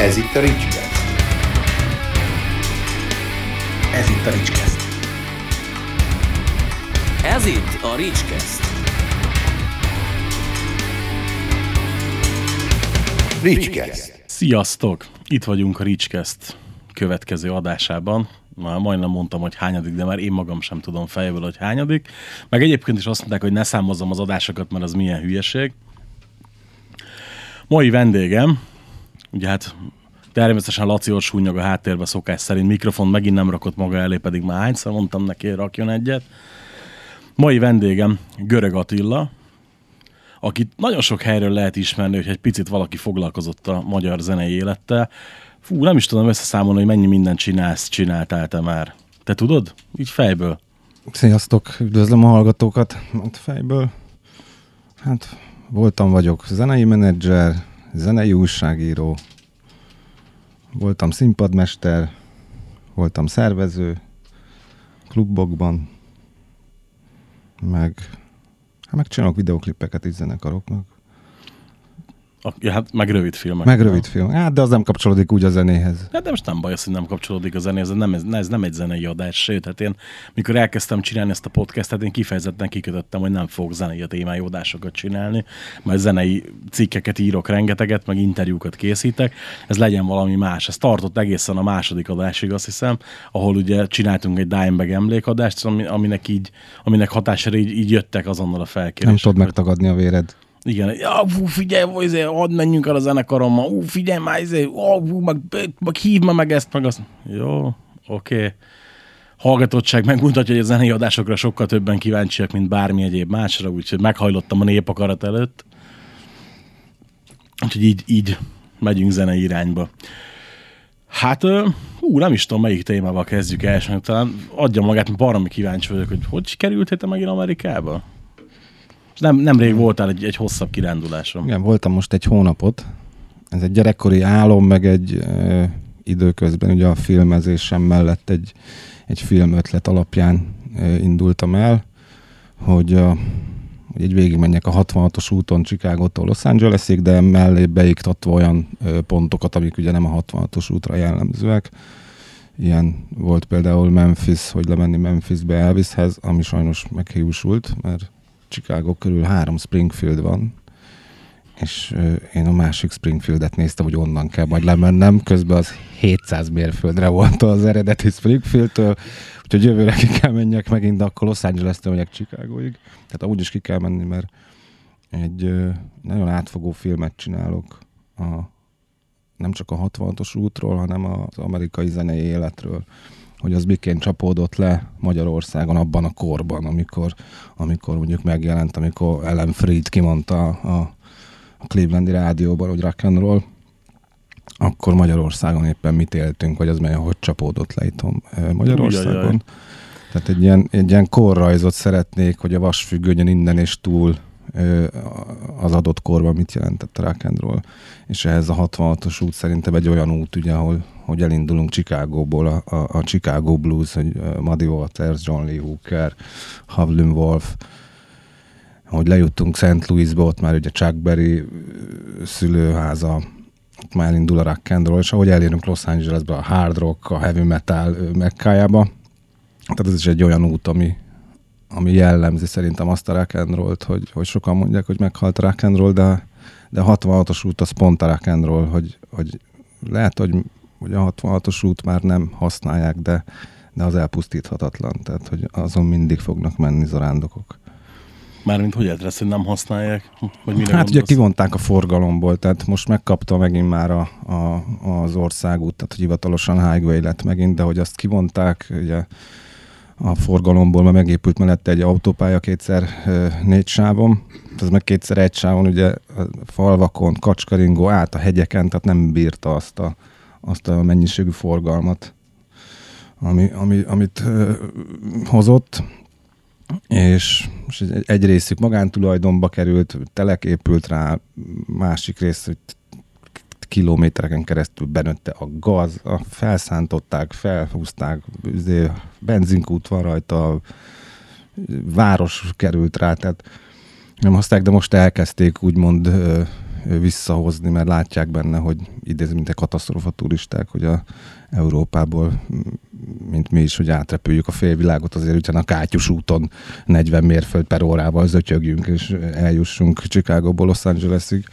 Ez itt a Ricskeszt. Ez itt a Ricskeszt. Ez itt a Ricskeszt. Ricskeszt. Sziasztok! Itt vagyunk a Ricskeszt következő adásában. Már majdnem mondtam, hogy hányadik, de már én magam sem tudom fejből, hogy hányadik. Meg egyébként is azt mondták, hogy ne számozzam az adásokat, mert az milyen hülyeség. Mai vendégem, ugye hát természetesen Laci Orsúnyog a háttérbe szokás szerint mikrofon megint nem rakott maga elé, pedig már hányszor mondtam neki, rakjon egyet. Mai vendégem Görög Attila, akit nagyon sok helyről lehet ismerni, hogy egy picit valaki foglalkozott a magyar zenei élettel. Fú, nem is tudom összeszámolni, hogy mennyi mindent csinálsz, csináltál te már. Te tudod? Így fejből. Sziasztok, üdvözlöm a hallgatókat. Hát fejből. Hát voltam vagyok zenei menedzser, zenei újságíró, voltam színpadmester, voltam szervező, klubokban, meg, hát megcsinálok videoklipeket is zenekaroknak. A, ja, hát meg rövid filmek. Meg rövid film. Hát, de az nem kapcsolódik úgy a zenéhez. Hát de most nem baj az, hogy nem kapcsolódik a zenéhez, ez nem, ez, ez nem egy zenei adás, sőt, hát én, mikor elkezdtem csinálni ezt a podcastet, én kifejezetten kikötöttem, hogy nem fogok zenei a témájú adásokat csinálni, majd zenei cikkeket írok rengeteget, meg interjúkat készítek, ez legyen valami más. Ez tartott egészen a második adásig, azt hiszem, ahol ugye csináltunk egy Dimebag emlékadást, ami- aminek így, aminek hatására így, így jöttek azonnal a felkérések. Nem tudod megtagadni a véred. Igen, ja, fú, figyelj, izé, hadd menjünk el a zenekarommal, ú, figyelj már, izé, ó, fú, meg, meg hívd meg, ezt, meg azt. Jó, oké. Okay. Hallgatottság megmutatja, hogy a zenei adásokra sokkal többen kíváncsiak, mint bármi egyéb másra, úgyhogy meghajlottam a népakarat előtt. Úgyhogy így, így megyünk zenei irányba. Hát, hú, nem is tudom, melyik témával kezdjük elsőnek. Talán adja magát, mert baromi kíváncsi vagyok, hogy hogy kerültél te megint Amerikába? Nem, nemrég voltál egy, egy hosszabb kiránduláson. Igen, voltam most egy hónapot. Ez egy gyerekkori álom, meg egy ö, időközben ugye a filmezésem mellett egy, egy filmötlet alapján ö, indultam el, hogy, a, hogy egy végigmenjek a 66-os úton Chicagótól Los Angelesig, de mellé beiktatva olyan ö, pontokat, amik ugye nem a 66-os útra jellemzőek. Ilyen volt például Memphis, hogy lemenni Memphisbe Elvishez, ami sajnos meghiúsult, mert Chicago körül három Springfield van, és én a másik Springfieldet néztem, hogy onnan kell majd lemennem, közben az 700 mérföldre volt az eredeti Springfieldtől, úgyhogy jövőre ki kell menjek megint, de akkor Los Angeles-től megyek Chicagoig. Tehát amúgy is ki kell menni, mert egy nagyon átfogó filmet csinálok a, nem csak a 66-os útról, hanem az amerikai zenei életről hogy az miként csapódott le Magyarországon abban a korban, amikor, amikor mondjuk megjelent, amikor Ellen Fried kimondta a, a Clevelandi rádióban, hogy rock and roll, akkor Magyarországon éppen mit éltünk, vagy az mely, hogy csapódott le eh, Magyarországon. Ujjajjaj. Tehát egy ilyen, egy ilyen korrajzot szeretnék, hogy a vasfüggönyön innen és túl az adott korban mit jelentett a rock and roll. És ehhez a 66-os út szerintem egy olyan út, ugye, ahol hogy elindulunk Chicagóból, a, a, a Chicago Blues, hogy Muddy Waters, John Lee Hooker, Howlin' Wolf, hogy lejuttunk St. Louisba, ott már ugye Chuck Berry szülőháza, ott már elindul a rock and roll, és ahogy elérünk Los Angelesbe, a hard rock, a heavy metal mekkájába, tehát ez is egy olyan út, ami, ami jellemzi szerintem azt a rock and rollt, hogy, hogy sokan mondják, hogy meghalt a rock and roll, de, de a 66-os út az pont a rock and roll, hogy, hogy lehet, hogy, hogy a 66-os út már nem használják, de, de az elpusztíthatatlan, tehát hogy azon mindig fognak menni zarándokok. Mármint hogy ezt, hogy nem használják? Hogy mire Hát ugye gondolsz? kivonták a forgalomból, tehát most megkapta megint már a, a, az országút, tehát hogy hivatalosan highway lett megint, de hogy azt kivonták, ugye a forgalomból, mert megépült mellette egy autópálya kétszer négy sávon, ez meg kétszer egy sávon, ugye a falvakon, kacskaringó, át a hegyeken, tehát nem bírta azt a, azt a mennyiségű forgalmat, ami, ami, amit ö, hozott, és, és egy, részük magántulajdonba került, telek épült rá, másik rész, hogy kilométereken keresztül benőtte a gaz, a felszántották, felhúzták, izé, benzinkút van rajta, város került rá, tehát nem hozták, de most elkezdték úgymond visszahozni, mert látják benne, hogy idézem, mint egy katasztrófa turisták, hogy a Európából, mint mi is, hogy átrepüljük a félvilágot, azért utána a Kátyus úton 40 mérföld per órával zötyögjünk, és eljussunk Chicago-ból Los Angelesig.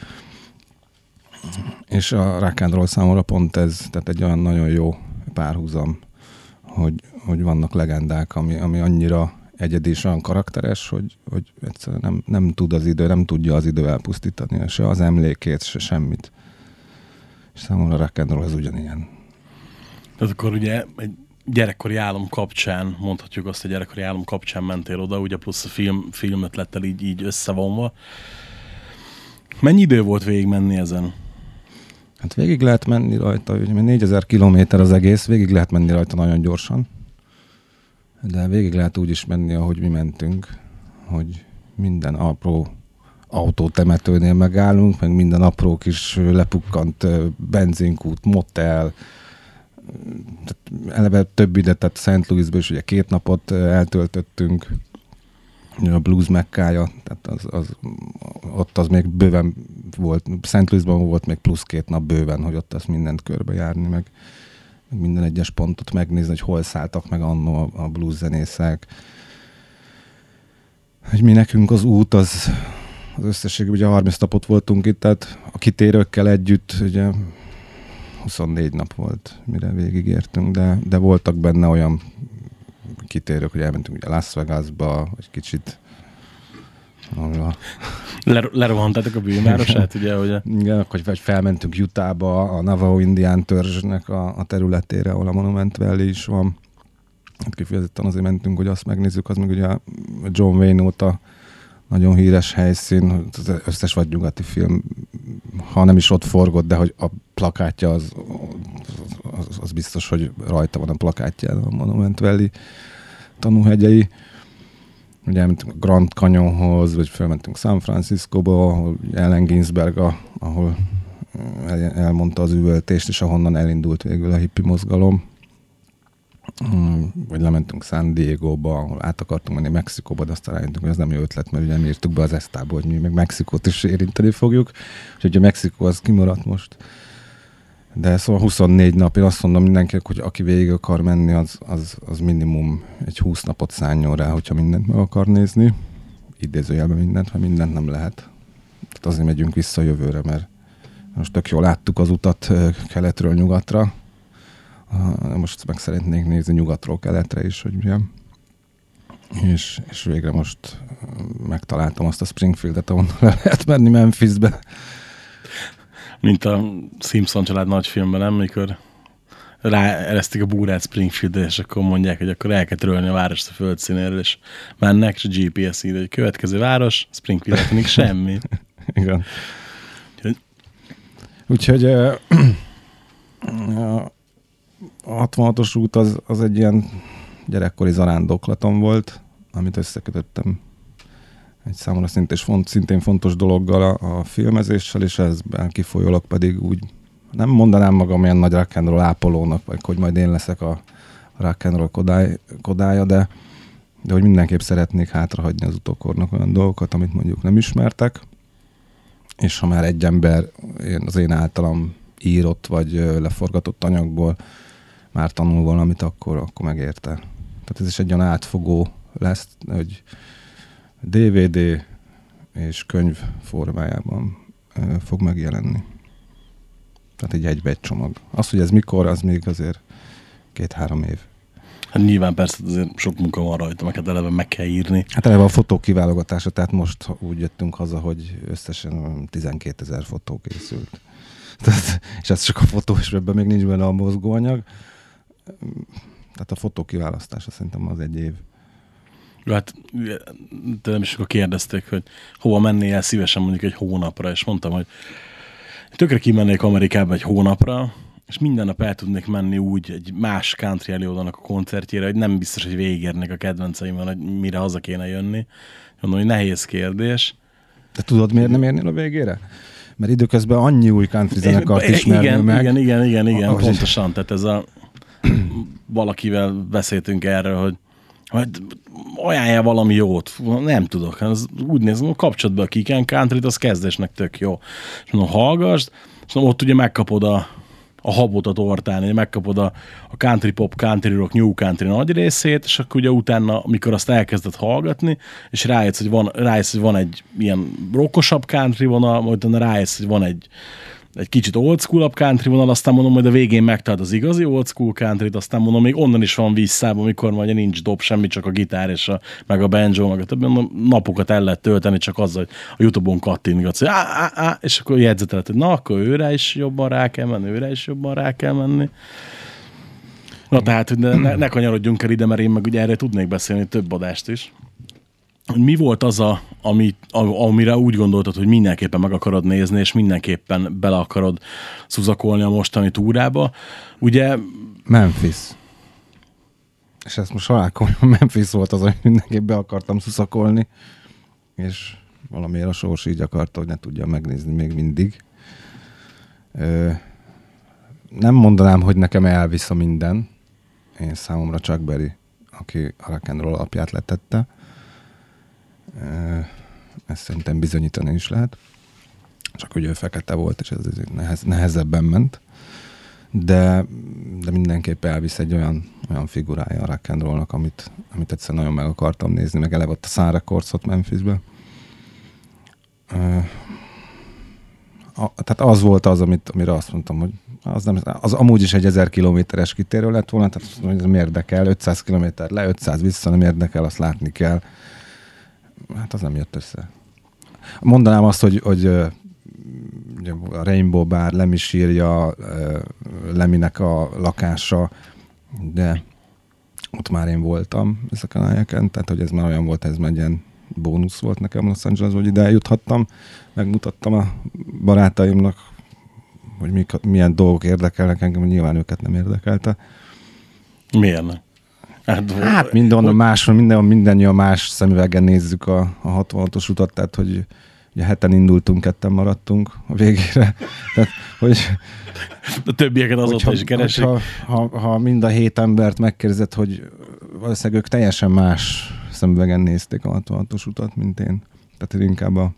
És a rock számomra pont ez, tehát egy olyan nagyon jó párhuzam, hogy, hogy vannak legendák, ami, ami annyira egyedi és olyan karakteres, hogy, hogy egyszerűen nem, nem tud az idő, nem tudja az idő elpusztítani, se az emlékét, se semmit. És számomra a rock and roll az ugyanilyen. Tehát akkor ugye egy gyerekkori álom kapcsán, mondhatjuk azt, hogy gyerekkori álom kapcsán mentél oda, ugye plusz a film, film ötlettel így, így összevonva. Mennyi idő volt végig menni ezen? Hát végig lehet menni rajta, ugye 4000 kilométer az egész, végig lehet menni rajta nagyon gyorsan, de végig lehet úgy is menni, ahogy mi mentünk, hogy minden apró autótemetőnél megállunk, meg minden apró kis lepukkant benzinkút, motel, tehát eleve több ide, tehát St. Louisből is ugye két napot eltöltöttünk, a blues mekkája, tehát az, az, ott az még bőven volt, St. Louisban volt még plusz két nap bőven, hogy ott azt mindent körbejárni, meg, minden egyes pontot megnézni, hogy hol szálltak meg annó a, blues zenészek. Hogy mi nekünk az út, az, az összességében ugye 30 napot voltunk itt, tehát a kitérőkkel együtt ugye 24 nap volt, mire végigértünk, de, de voltak benne olyan kitérők, hogy elmentünk ugye Las Vegasba, vagy kicsit ahol a, Ler- lerohantátok a bűnvárosát, ugye, hogy igen, vagy, vagy felmentünk Utahba, a Navajo indián törzsnek a, a területére, ahol a Monument Valley is van. Hát kifejezetten azért mentünk, hogy azt megnézzük, az meg ugye John Wayne óta nagyon híres helyszín, az összes vagy nyugati film, ha nem is ott forgott, de hogy a plakátja az, az, az biztos, hogy rajta van a plakátján a Monument Valley tanúhegyei. Ugye elmentünk a Grand Canyonhoz, vagy felmentünk San Franciscoba, ahol Ellen Ginsberg, ahol el, elmondta az üvöltést, és ahonnan elindult végül a hippi mozgalom. Mm, Vagy lementünk San Diego-ba, ahol át akartunk menni Mexikóba, de aztán rájöttünk, hogy ez nem jó ötlet, mert ugye nem írtuk be az esztába, hogy mi meg Mexikót is érinteni fogjuk. Úgyhogy a Mexikó az kimaradt most. De szóval 24 nap, én azt mondom mindenkinek, hogy aki végig akar menni, az, az, az minimum egy 20 napot szálljon rá, hogyha mindent meg akar nézni. Idézőjelben mindent, mert mindent nem lehet. Tehát azért megyünk vissza jövőre, mert most tök jól láttuk az utat keletről nyugatra. Most meg szeretnénk nézni nyugatról keletre is, hogy milyen. És, és végre most megtaláltam azt a Springfieldet, ahonnan le lehet menni Memphisbe. Mint a Simpson család nagyfilmben, nem? Mikor ráeresztik a búrát Springfieldre, és akkor mondják, hogy akkor el kell törölni a várost a földszínéről, és mennek, és a GPS írja, hogy következő város, Springfield, még semmi. Igen. Úgyhogy- Úgyhogy ö, a 66-os út az, az egy ilyen gyerekkori zarándoklatom volt, amit összekötöttem egy számomra szintén, font, szintén fontos dologgal a, a filmezéssel, és ezben kifolyólag pedig úgy nem mondanám magam ilyen nagy rock and roll ápolónak, vagy hogy majd én leszek a rock and roll kodály, kodája, de, de hogy mindenképp szeretnék hátrahagyni az utókornak olyan dolgokat, amit mondjuk nem ismertek, és ha már egy ember az én általam írott vagy leforgatott anyagból már tanul valamit, akkor, akkor megérte. Tehát ez is egy olyan átfogó lesz, hogy DVD és könyv formájában fog megjelenni. Tehát egy egybe egy csomag. Az, hogy ez mikor, az még azért két-három év. Hát nyilván persze azért sok munka van rajta, meg hát eleve meg kell írni. Hát eleve a fotók kiválogatása, tehát most úgy jöttünk haza, hogy összesen olyan 12 ezer fotó készült. Tehát, és ez csak a fotó, és ebben még nincs benne a mozgóanyag. Tehát a fotó kiválasztása szerintem az egy év. Hát tőlem is akkor kérdezték, hogy hova mennél el szívesen mondjuk egy hónapra, és mondtam, hogy tökre kimennék Amerikába egy hónapra, és minden nap el tudnék menni úgy egy más country előadónak a koncertjére, hogy nem biztos, hogy végigérnék a kedvenceimben, hogy mire haza kéne jönni. Mondom, hogy nehéz kérdés. De tudod, miért nem érnél a végére? Mert időközben annyi új country zenekart ismernél igen, meg. Igen, igen, igen, igen, Ahogy- pontosan. Tehát ez a valakivel beszéltünk erről, hogy Majd ajánlja valami jót. Nem tudok. Az úgy nézem, kapcsolat be a Kick and Country-t, az kezdésnek tök jó. És mondom, hallgassd, és mondom, ott ugye megkapod a, a habot a tortán, ugye megkapod a, a country pop, country rock, new country nagy részét, és akkor ugye utána, amikor azt elkezded hallgatni, és rájössz, hogy van, rájössz, hogy van egy ilyen rockosabb country vonal, majd rájössz, hogy van egy egy kicsit old school country vonal, aztán mondom, majd a végén megtalált az igazi old school country aztán mondom, még onnan is van visszába, amikor majd nincs dob, semmi, csak a gitár és a, meg a banjo, meg a többi, mondom, napokat el lehet tölteni, csak azzal, hogy a Youtube-on kattintgatsz, á, á, á, és akkor jegyzetelet, hogy na, akkor őre is jobban rá kell menni, őre is jobban rá kell menni. Na tehát, hogy ne, ne, ne kanyarodjunk el ide, mert én meg ugye erre tudnék beszélni több adást is mi volt az, a, ami, amire úgy gondoltad, hogy mindenképpen meg akarod nézni, és mindenképpen bele akarod szuzakolni a mostani túrába? Ugye... Memphis. És ezt most halálkom, Memphis volt az, amit mindenképp be akartam szuszakolni, és valamiért a sors így akarta, hogy ne tudja megnézni még mindig. Ö, nem mondanám, hogy nekem elvisz a minden. Én számomra Chuck Berry, aki a rock alapját letette ezt szerintem bizonyítani is lehet. Csak hogy ő fekete volt, és ez nehez, nehezebben ment. De, de mindenképp elvisz egy olyan, olyan figurája a rock amit, amit egyszer nagyon meg akartam nézni, meg eleve ott a Sun Records Memphisbe. A, tehát az volt az, amit, amire azt mondtam, hogy az, nem, az amúgy is egy 1000 kilométeres kitérő lett volna, tehát azt mondom, hogy ez érdekel, 500 kilométer le, 500 vissza, nem érdekel, azt látni kell hát az nem jött össze. Mondanám azt, hogy, hogy a Rainbow Bar, Lemi sírja, Leminek a lakása, de ott már én voltam ezeken a helyeken, tehát hogy ez már olyan volt, ez már ilyen bónusz volt nekem Los Angeles, hogy ide eljuthattam, megmutattam a barátaimnak, hogy mik, milyen dolgok érdekelnek engem, nyilván őket nem érdekelte. Miért? Hát, hát mindenhol máshol, minden, mindannyian más szemüvegen nézzük a, a 66-os utat, tehát hogy ugye heten indultunk, ketten maradtunk a végére. Tehát, hogy, a többieket azóta is keresik. Ha, ha, ha, mind a hét embert megkérdezett, hogy valószínűleg ők teljesen más szemüvegen nézték a 66-os utat, mint én. Tehát inkább a,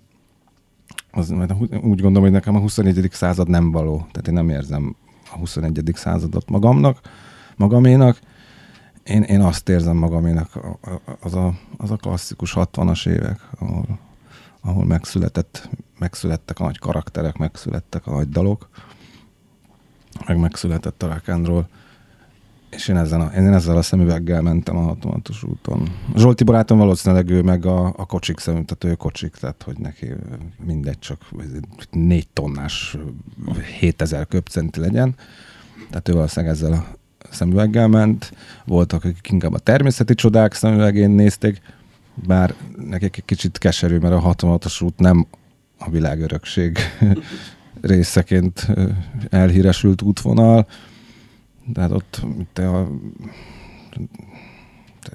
az, úgy gondolom, hogy nekem a 24. század nem való. Tehát én nem érzem a 21. századot magamnak, magaménak, én, én azt érzem magaménak, az a, az a klasszikus 60-as évek, ahol, ahol megszületett, megszülettek a nagy karakterek, megszülettek a nagy dalok, meg megszületett a rock and roll, és én, ezen a, én ezzel a szemüveggel mentem a 66-os úton. Zsolti barátom valószínűleg ő meg a, a kocsik szemű, tehát ő kocsik, tehát hogy neki mindegy, csak négy tonnás 7000 köpcenti legyen. Tehát ő valószínűleg ezzel a szemüveggel ment, voltak, akik inkább a természeti csodák szemüvegén nézték, bár nekik egy kicsit keserű, mert a 66-os út nem a világörökség részeként elhíresült útvonal, de hát ott te a,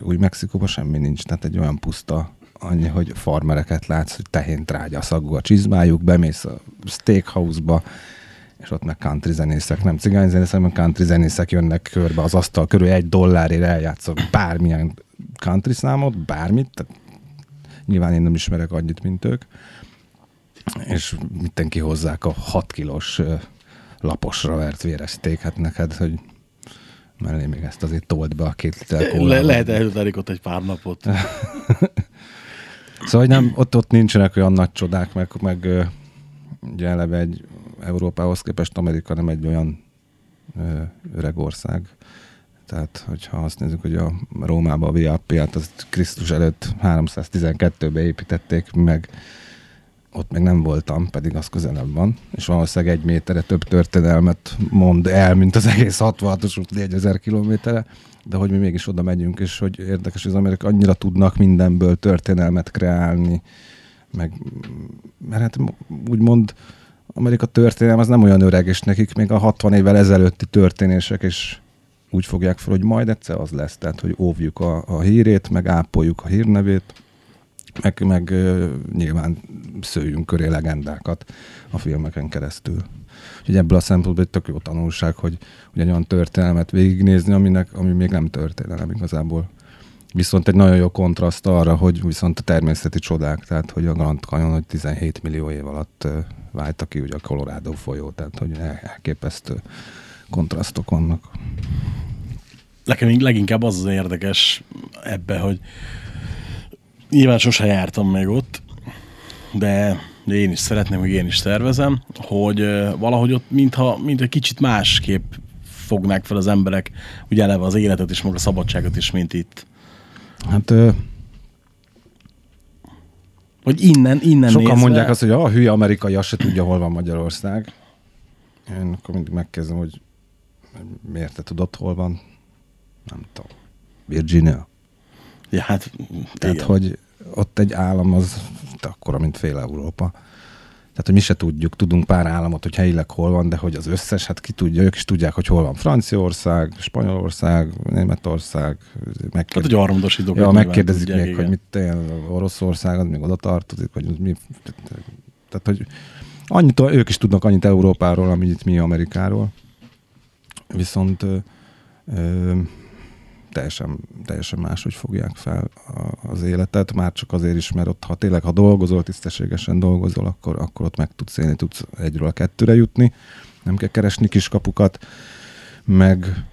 új Mexikóban semmi nincs, tehát egy olyan puszta annyi, hogy farmereket látsz, hogy tehén trágya szagú a csizmájuk, bemész a steakhouse-ba, és ott meg country zenészek, nem cigány zenészek, hanem country zenészek jönnek körbe az asztal körül, egy dollárért eljátszok bármilyen country számot, bármit, tehát nyilván én nem ismerek annyit, mint ők, és mitten kihozzák a 6 kilós laposra vert véresték, hát neked, hogy mellé még ezt azért tolt be a két liter Le, lehet elutanik ott egy pár napot. szóval nem, ott, ott nincsenek olyan nagy csodák, meg, meg ugye eleve egy Európához képest Amerika nem egy olyan öreg ország. Tehát, hogyha azt nézzük, hogy a Rómában a VIP-t, az Krisztus előtt 312-be építették meg, ott még nem voltam, pedig az közelebb van, és valószínűleg egy méterre több történelmet mond el, mint az egész 66-os út 4000 kilométerre, de hogy mi mégis oda megyünk, és hogy érdekes, hogy az amerikai annyira tudnak mindenből történelmet kreálni, meg, mert hát úgymond Amerika történelem az nem olyan öreg, és nekik még a 60 évvel ezelőtti történések is úgy fogják fel, hogy majd egyszer az lesz, tehát hogy óvjuk a, a hírét, meg ápoljuk a hírnevét, meg, meg nyilván szőjünk köré legendákat a filmeken keresztül. Úgyhogy ebből a szempontból egy tök jó tanulság, hogy, hogy egy olyan történelmet végignézni, aminek, ami még nem történelem igazából. Viszont egy nagyon jó kontraszt arra, hogy viszont a természeti csodák, tehát hogy a Grand Canyon hogy 17 millió év alatt ö, válta ki ugye a Colorado folyó, tehát hogy el- elképesztő kontrasztok vannak. Nekem leginkább az az érdekes ebbe, hogy nyilván sose jártam még ott, de én is szeretném, hogy én is tervezem, hogy valahogy ott mintha, mint egy kicsit másképp fognák fel az emberek, ugye eleve az életet is, meg a szabadságot is, mint itt. Hát ö, Hogy innen, innen sokan nézve, mondják azt, hogy a hülye amerikai azt se tudja, hol van Magyarország. Én akkor mindig megkezdem, hogy miért te tudod, hol van? Nem tudom. Virginia. Ja, hát, Tehát, igen. hogy ott egy állam az akkora, mint fél Európa. Tehát, hogy mi se tudjuk, tudunk pár államot, hogy helyileg hol van, de hogy az összes, hát ki tudja, ők is tudják, hogy hol van Franciaország, Spanyolország, Németország. Hát, Megkérdezik, hogy armodosítók. ja, megkérdezik még, hogy mit tényleg Oroszország, az még oda tartozik, vagy mi. Tehát, hogy annyit, ők is tudnak annyit Európáról, amit mi Amerikáról. Viszont ö, ö, teljesen, teljesen máshogy fogják fel a- az életet, már csak azért is, mert ott, ha tényleg, ha dolgozol, tisztességesen dolgozol, akkor, akkor ott meg tudsz élni, tudsz egyről a kettőre jutni, nem kell keresni kiskapukat, meg,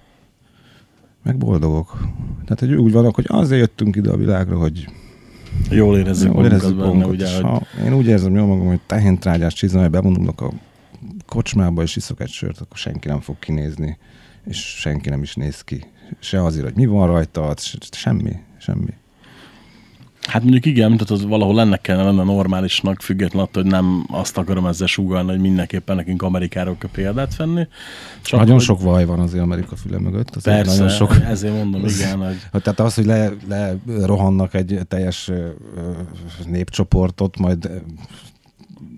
meg boldogok. Tehát hogy úgy vannak, hogy azért jöttünk ide a világra, hogy Jól érezzük jól magunkat érezzük benne, magunkat. ugye, és hogy én úgy érzem jól magam, hogy tehéntrágyás csizmai bevonulok a kocsmába, és iszok egy sört, akkor senki nem fog kinézni, és senki nem is néz ki. Se azért, hogy mi van rajta, se- semmi, semmi. Hát mondjuk igen, tehát az valahol ennek kellene lenne normálisnak, független attól, hogy nem azt akarom ezzel sugalni, hogy mindenképpen nekünk Amerikáról kell példát venni. Csak Nagyon hogy sok vaj van azért Amerika füle mögött. Azért Persze, Nagyon sok. ezért mondom, igen, hogy Tehát az, hogy le, le rohannak egy teljes népcsoportot, majd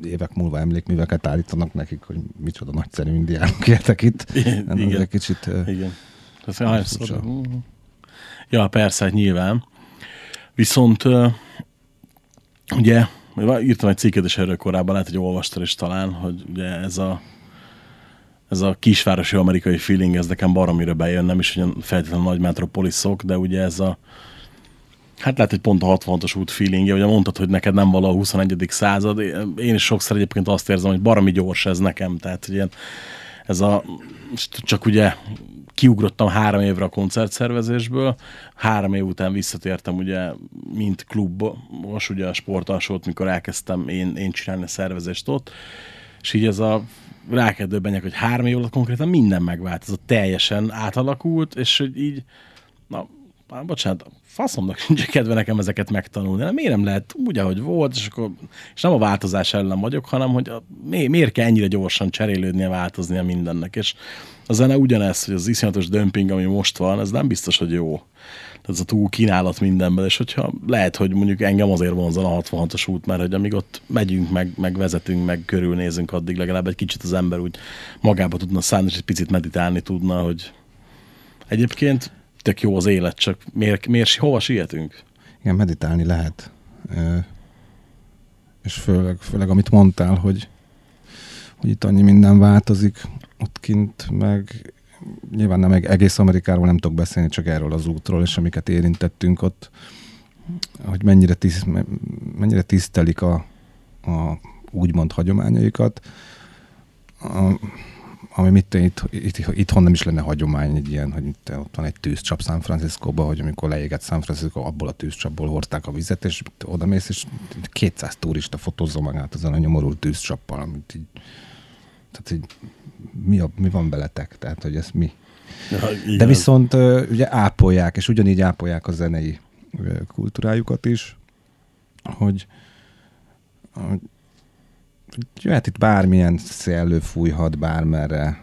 évek múlva emlékműveket állítanak nekik, hogy micsoda nagyszerű indiánok éltek itt. Igen, egy kicsit... igen. Ez hányszor? furcsa. Ja, persze, hát nyilván. Viszont ugye, írtam egy cikket is erről korábban, lehet, hogy olvastad is talán, hogy ugye ez a ez a kisvárosi amerikai feeling, ez nekem baromira bejön, nem is olyan feltétlenül nagy metropoliszok, de ugye ez a Hát lehet, hogy pont a 66-os út feelingje, ugye mondtad, hogy neked nem vala a 21. század. Én is sokszor egyébként azt érzem, hogy baromi gyors ez nekem, tehát ilyen, ez a, csak ugye kiugrottam három évre a koncertszervezésből, három év után visszatértem ugye, mint klubos, ugye a sportalsót, mikor elkezdtem én, én csinálni a szervezést ott, és így ez a rá kell döbbenjek, hogy három év alatt konkrétan minden megváltozott, teljesen átalakult, és hogy így, na, már bocsánat, faszomnak sincs kedve nekem ezeket megtanulni. Nem, miért nem lehet úgy, ahogy volt, és, akkor, és nem a változás ellen vagyok, hanem hogy a, mi, miért kell ennyire gyorsan cserélődnie, változnia mindennek. És a zene ugyanez, hogy az iszonyatos dömping, ami most van, ez nem biztos, hogy jó. Tehát ez a túl kínálat mindenben, és hogyha lehet, hogy mondjuk engem azért vonzan a 66-os út, mert hogy amíg ott megyünk, meg, meg vezetünk, meg körülnézünk, addig legalább egy kicsit az ember úgy magába tudna szállni, és egy picit meditálni tudna, hogy egyébként tök jó az élet, csak miért, miért hova sietünk? Igen, meditálni lehet. És főleg, főleg amit mondtál, hogy, hogy itt annyi minden változik, ott kint meg nyilván nem eg- egész Amerikáról nem tudok beszélni, csak erről az útról, és amiket érintettünk ott, hogy mennyire, tiszt, mennyire tisztelik a, a úgymond hagyományaikat, a, ami mit itt, itt, itthon nem is lenne hagyomány egy ilyen, hogy itt, ott van egy tűzcsap San Franciscóban, hogy amikor leégett San Francisco, abból a tűzcsapból hordták a vizet, és oda mész, és 200 turista fotózza magát azon a nyomorult tűzcsappal, amit így, tehát így, mi, a, mi van veletek? Tehát, hogy ez mi? Ja, De viszont ugye ápolják, és ugyanígy ápolják a zenei kultúrájukat is, hogy, hogy jöhet itt bármilyen szellő fújhat bármerre.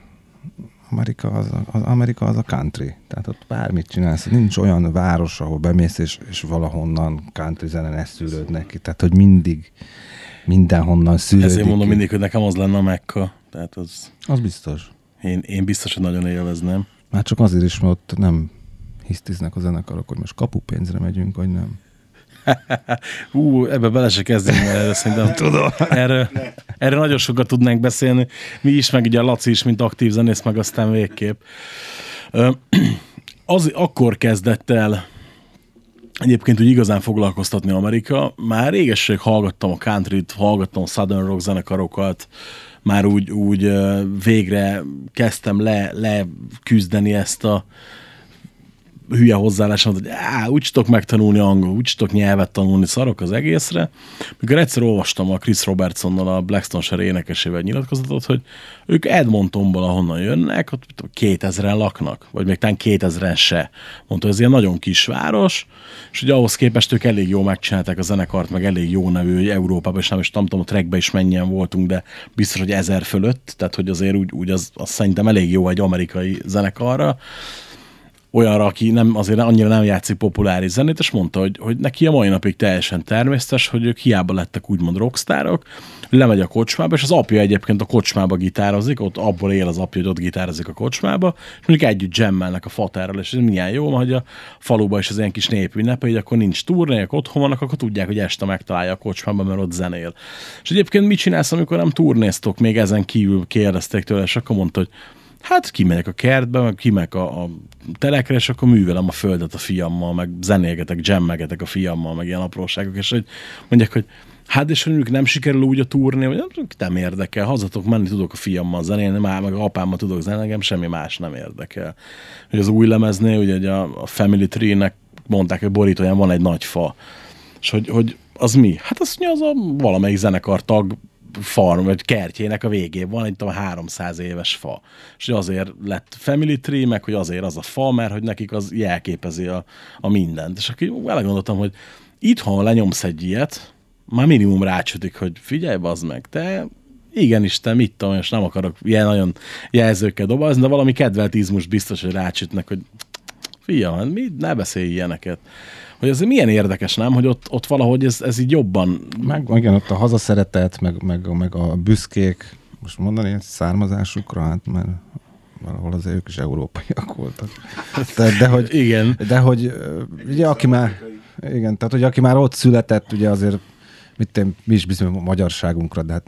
Amerika az, a, az, Amerika az a country. Tehát ott bármit csinálsz. Nincs olyan város, ahol bemész, és, és valahonnan country zene ne szűrődnek ki. Tehát, hogy mindig mindenhonnan szűrődik Ezért mondom mindig, hogy nekem az lenne a Mekka. Tehát az, Az biztos. én, én biztos, hogy nagyon élvezném. Már csak azért is, mert ott nem hisztiznek a zenekarok, hogy most kapupénzre megyünk, vagy nem. Hú, ebbe bele se kezdünk, mert erre szerintem tudom. Erről, erről nagyon sokat tudnánk beszélni. Mi is, meg ugye a Laci is, mint aktív zenész, meg aztán végképp. Az akkor kezdett el egyébként úgy igazán foglalkoztatni Amerika. Már régesség hallgattam a country-t, hallgattam a Southern Rock zenekarokat, már úgy, úgy végre kezdtem le, le küzdeni ezt a hülye hozzáállásom, hogy á, úgy tudok megtanulni angol, úgy tudok nyelvet tanulni, szarok az egészre. Mikor egyszer olvastam a Chris Robertsonnal, a Blackstone Share énekesével nyilatkozatot, hogy ők Edmontonból, ahonnan jönnek, ott mit tudom, 2000-en laknak, vagy még talán 2000-en se. Mondta, hogy ez ilyen nagyon kis város, és hogy ahhoz képest ők elég jól megcsinálták a zenekart, meg elég jó nevű, hogy Európában, és nem is nem tudom, a trackbe is mennyien voltunk, de biztos, hogy ezer fölött, tehát hogy azért úgy, úgy az, az szerintem elég jó egy amerikai zenekarra olyanra, aki nem, azért annyira nem játszik populáris zenét, és mondta, hogy, hogy neki a mai napig teljesen természetes, hogy ők hiába lettek úgymond rockstárok, lemegy a kocsmába, és az apja egyébként a kocsmába gitározik, ott abból él az apja, hogy ott gitározik a kocsmába, és mondjuk együtt jammelnek a fatárral, és ez milyen jó, hogy a faluba is az ilyen kis népünnepe, hogy akkor nincs turné, akkor otthon vannak, akkor tudják, hogy este megtalálja a kocsmába, mert ott zenél. És egyébként mit csinálsz, amikor nem turnéztok, még ezen kívül kérdezték tőle, és akkor mondta, hogy Hát kimegyek a kertbe, meg kimegyek a, a telekre, és akkor művelem a földet a fiammal, meg zenélgetek, jammegetek a fiammal, meg ilyen apróságok, és hogy mondják, hogy hát és hogy nem sikerül úgy a turné, hogy nem érdekel, hazatok menni tudok a fiammal zenélni, már meg a apámmal tudok zenélni, engem semmi más nem érdekel. Hogy az új lemeznél, ugye a, a Family Tree-nek mondták, hogy borítóján van egy nagy fa, és hogy, hogy az mi? Hát azt mondja, az a valamelyik zenekar tag farm, vagy kertjének a végén van egy tudom, 300 éves fa. És azért lett family tree, meg hogy azért az a fa, mert hogy nekik az jelképezi a, a mindent. És akkor gondoltam, hogy itthon lenyomsz egy ilyet, már minimum rácsütik, hogy figyelj, bazd meg, te igen, Isten, mit tudom, és nem akarok ilyen nagyon jelzőkkel dobozni, de valami kedveltizmus biztos, hogy rácsütnek, hogy fiam, mi, ne beszélj ilyeneket hogy ez milyen érdekes, nem, hogy ott, ott valahogy ez, ez így jobban... Meg, igen, ott a hazaszeretet, meg, meg, meg a büszkék, most mondani származásukra, hát mert valahol azért ők is európaiak voltak. De, de hogy, igen. De hogy ugye aki már, igen, tehát hogy aki már ott született, ugye azért mit én, mi is bizony a magyarságunkra, de hát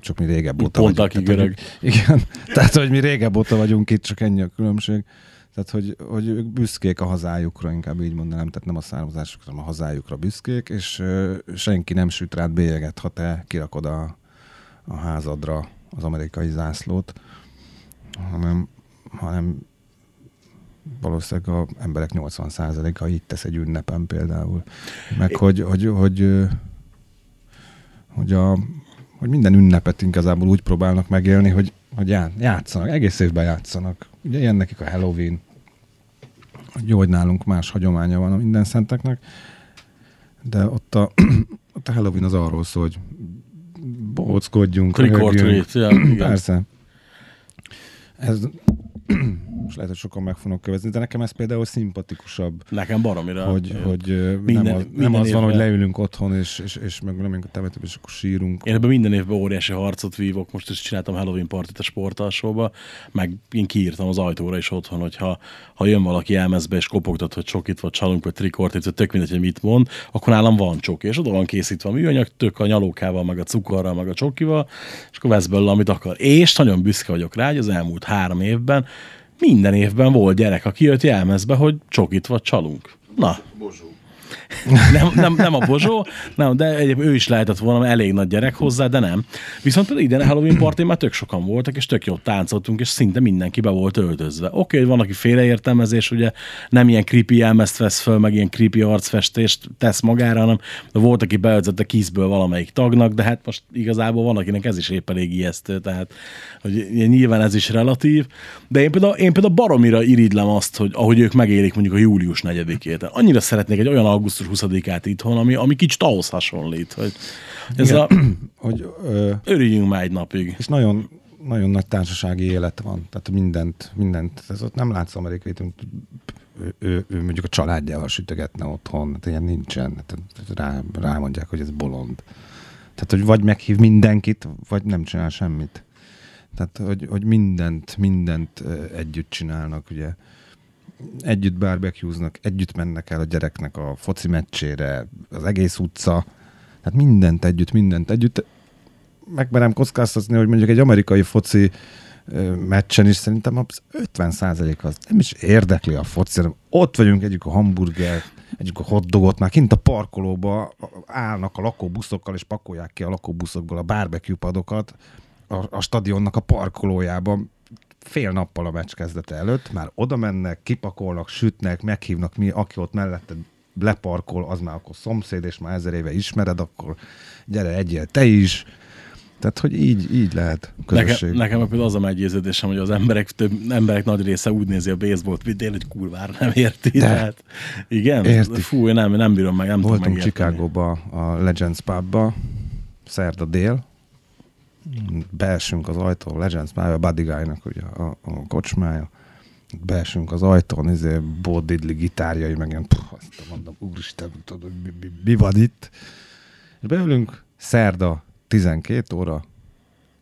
csak mi régebb óta Pont vagyunk. aki görög. Igen, tehát hogy mi régebb óta vagyunk itt, csak ennyi a különbség. Tehát, hogy, hogy ők büszkék a hazájukra, inkább így mondanám, tehát nem a származásukra, hanem a hazájukra büszkék, és senki nem süt rád bélyeget, ha te kirakod a, a házadra az amerikai zászlót, hanem, hanem valószínűleg a emberek 80%-a így tesz egy ünnepen például. Meg hogy, hogy, hogy, hogy, a, hogy minden ünnepet igazából úgy próbálnak megélni, hogy, hogy játszanak, egész évben játszanak. Ugye ilyen nekik a Halloween, jó, hogy nálunk más hagyománya van a minden szenteknek, de ott a, ott a Halloween az arról szól, hogy bóckodjunk. Ja, Persze. Ez most lehet, hogy sokan meg fognak kövezni, de nekem ez például szimpatikusabb. Nekem baromira. Hogy, hogy minden, nem az, nem az van, hogy leülünk otthon, és, és, és meg nem a temetőbe, és akkor sírunk. Én ebben minden évben óriási harcot vívok, most is csináltam Halloween partit a sportalsóba, meg én kiírtam az ajtóra is otthon, hogy ha, ha jön valaki elmezbe, és kopogtat, hogy csokit, vagy csalunk, vagy trikortit, vagy tök mindegy, hogy mit mond, akkor nálam van csoki, és oda van készítve a műanyag, tök a nyalókával, meg a cukorral, meg a csokival, és akkor vesz belőle, amit akar. És nagyon büszke vagyok rá, hogy az elmúlt három évben minden évben volt gyerek, aki jött jelmezbe, hogy csokit vagy csalunk. Na. Bozsó. Nem, nem, nem a Bozsó, nem, de egyébként ő is lehetett volna elég nagy gyerek hozzá, de nem. Viszont például idén a Halloween party már tök sokan voltak, és tök jót táncoltunk, és szinte mindenki be volt öltözve. Oké, okay, hogy van, aki félreértelmezés, ugye nem ilyen creepy jelmezt vesz föl, meg ilyen creepy arcfestést tesz magára, hanem de volt, aki beöltözött a kizből valamelyik tagnak, de hát most igazából van, akinek ez is épp elég ijesztő, tehát hogy nyilván ez is relatív. De én például, én például baromira iridlem azt, hogy ahogy ők megélik mondjuk a július 4-ét. Annyira szeretnék egy olyan augusztus 20-át itthon, ami, ami kicsit ahhoz hasonlít, hogy ez Igen, a... hogy, ö, örüljünk már egy napig. És nagyon, nagyon nagy társasági élet van, tehát mindent, mindent, ez ott nem látsz amerikai, ő, ő, ő, mondjuk a családjával sütögetne otthon, hát ilyen nincsen, tehát rá, rámondják, hogy ez bolond. Tehát, hogy vagy meghív mindenkit, vagy nem csinál semmit. Tehát, hogy, hogy mindent, mindent együtt csinálnak, ugye együtt barbecueznak, együtt mennek el a gyereknek a foci meccsére, az egész utca, tehát mindent együtt, mindent együtt. Megmerem kockáztatni, hogy mondjuk egy amerikai foci meccsen is szerintem az 50% az nem is érdekli a foci, hanem ott vagyunk, egyik a hamburger, egyik a hotdogot, már kint a parkolóba állnak a lakóbuszokkal, és pakolják ki a lakóbuszokból a barbecue padokat a, a stadionnak a parkolójában, fél nappal a meccs kezdete előtt, már oda mennek, kipakolnak, sütnek, meghívnak mi, aki ott mellette leparkol, az már akkor szomszéd, és már ezer éve ismered, akkor gyere, egyél te is. Tehát, hogy így, így lehet közösség. Nekem, nekem például az a meggyőződésem, hogy az emberek, több, emberek nagy része úgy nézi a baseballt, mint én, hogy kurvára nem érti. De. Tehát, igen? Érti. Fú, én nem, nem bírom meg, nem tudom Voltunk megérteni. Chicagóba a Legends pubba, szerda dél, beesünk az ajtón, Legends pub, a Buddy Guy-nak ugye a, a kocsmája, beesünk az ajtón, izé, Bo Diddley gitárjai, meg ilyen, puh, azt mondom, úristen, tudod, mi, mi, mi, van itt? És beülünk, szerda, 12 óra,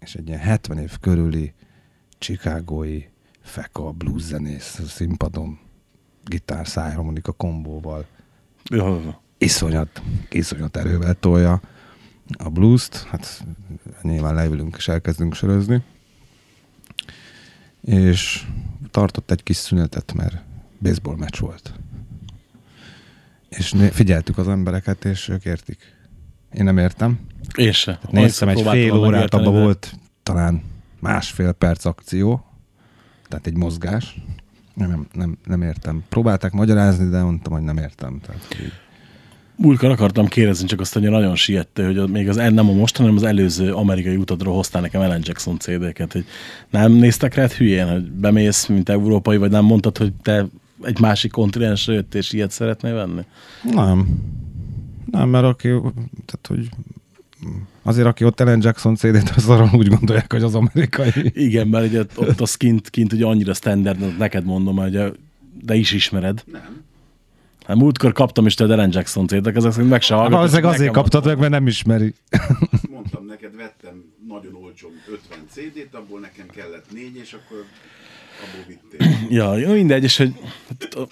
és egy ilyen 70 év körüli chicagói feka blues zenész a színpadon, gitár, szájharmonika kombóval, Jó, iszonyat, iszonyat erővel tolja a blues-t, hát nyilván leülünk és elkezdünk sörözni, és tartott egy kis szünetet, mert baseball meccs volt. És figyeltük az embereket, és ők értik. Én nem értem. Én se. Néztem egy fél órát, abban volt talán másfél perc akció, tehát egy mozgás. Nem, nem, nem, nem értem. Próbálták magyarázni, de mondtam, hogy nem értem. Tehát, így. Múltkor akartam kérdezni, csak azt mondja, nagyon siette, hogy még az nem a most, hanem az előző amerikai utadról hoztál nekem Ellen Jackson CD-ket, hogy nem néztek rád hülyén, hogy bemész, mint európai, vagy nem mondtad, hogy te egy másik kontinensre jött, és ilyet szeretnél venni? Nem. Nem, mert aki, tehát, hogy azért, aki ott Ellen Jackson CD-t, az arról úgy gondolják, hogy az amerikai. Igen, mert ugye ott az kint, kint ugye annyira standard, neked mondom, hogy de is ismered. Nem. Hát múltkor kaptam is tőled Ellen Jackson CD-ket, ezek szerint meg se hallgatod. Valószínűleg azért kaptad meg, mert nem ismeri. Mondtam neked, vettem nagyon olcsó 50 CD-t, abból nekem kellett négy, és akkor. Ja, jó, mindegy, és hogy hát,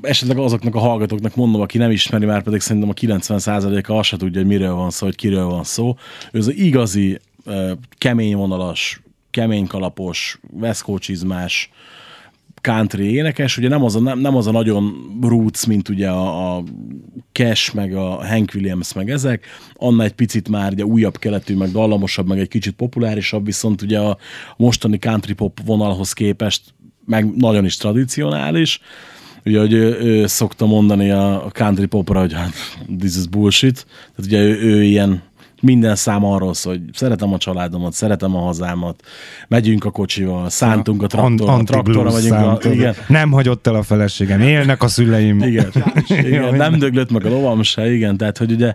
esetleg azoknak a hallgatóknak mondom, aki nem ismeri, már pedig szerintem a 90%-a azt se tudja, hogy miről van szó, hogy kiről van szó. Ő az igazi, kemény vonalas, kemény kalapos, veszkócsizmás, country énekes, ugye nem az a, nem, nem az a nagyon roots, mint ugye a, a Cash, meg a Hank Williams, meg ezek, annál egy picit már ugye újabb keletű, meg dallamosabb, meg egy kicsit populárisabb, viszont ugye a mostani country pop vonalhoz képest meg nagyon is tradicionális. Ugye, hogy ő, ő szokta mondani a country popra, hogy hát, this is bullshit. Tehát ugye ő, ő ilyen minden szám arról szól, hogy szeretem a családomat, szeretem a hazámat, megyünk a kocsival, szántunk a traktorra, a traktorra megyünk. A, igen, Nem hagyott el a feleségem, élnek a szüleim. igen, igen, nem döglött meg a lovam se, igen, tehát hogy ugye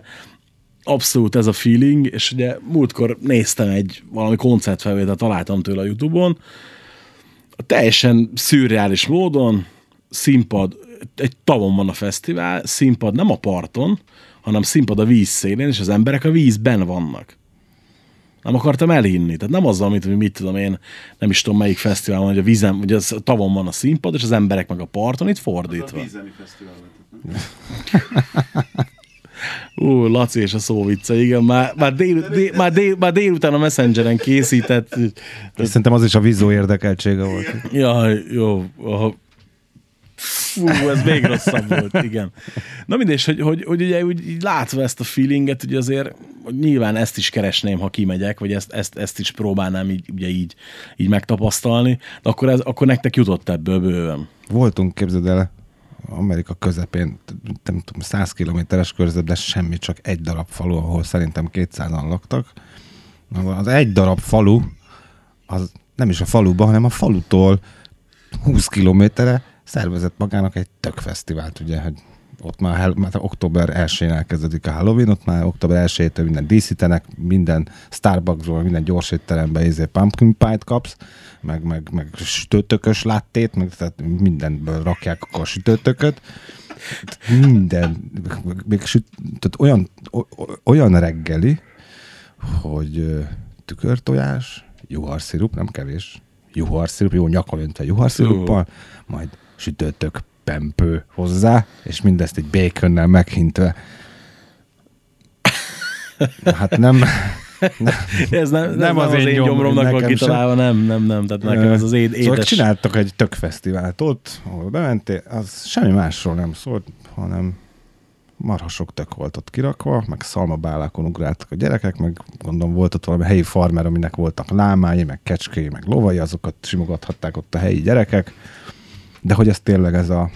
abszolút ez a feeling, és ugye múltkor néztem egy valami koncertfelvételt, találtam tőle a Youtube-on, teljesen szürreális módon, színpad, egy tavon van a fesztivál, színpad nem a parton, hanem színpad a víz szélén, és az emberek a vízben vannak. Nem akartam elhinni. Tehát nem azzal, mint, hogy mit tudom én, nem is tudom melyik fesztivál van, hogy a vízen, hogy az a tavon van a színpad, és az emberek meg a parton, itt A fordítva. vízemi fesztivál lehetett, nem? Ú, Laci és a szóvicce, igen, már, már, dél, dél, már, dél, már délután a Messengeren készített. Szerintem az is a vizó érdekeltsége volt. Jaj, jó. Fú, ez még rosszabb volt, igen. Na mindegy, hogy, hogy, hogy ugye úgy látva ezt a feelinget, ugye azért hogy nyilván ezt is keresném, ha kimegyek, vagy ezt, ezt, ezt is próbálnám így, ugye így, így megtapasztalni, de akkor, ez, akkor nektek jutott ebből bőven. Voltunk, képzeld el, Amerika közepén, nem tudom, 100 kilométeres körzet, de semmi, csak egy darab falu, ahol szerintem 200-an laktak. Az egy darab falu, az nem is a faluba, hanem a falutól 20 kilométerre szervezett magának egy tök fesztivált, ugye, hogy ott már, már október 1-én elkezdődik a Halloween, ott már október 1-től minden díszítenek, minden Starbucksból, minden gyors étteremben izé pumpkin pie-t kapsz, meg, meg, meg sütőtökös láttét, meg tehát mindenből rakják a sütőtököt. Minden, még süt, tehát olyan, olyan reggeli, hogy tükörtojás, juharszirup, nem kevés, juharszirup, jó nyakon öntve juharsziruppal, majd sütőtök pempő hozzá, és mindezt egy baconnel meghintve. Hát nem, ez nem, nem, nem az, én én gyom- gyomromnak van sem. kitalálva, nem, nem, nem. Tehát nekem ez az éd, Szóval édes... csináltak egy tök fesztivált ott, ahol bementél, az semmi másról nem szólt, hanem marha sok tök volt ott kirakva, meg szalmabálákon ugráltak a gyerekek, meg gondolom volt ott valami helyi farmer, aminek voltak lámái, meg kecskéi, meg lovai, azokat simogathatták ott a helyi gyerekek, de hogy ez tényleg ez a,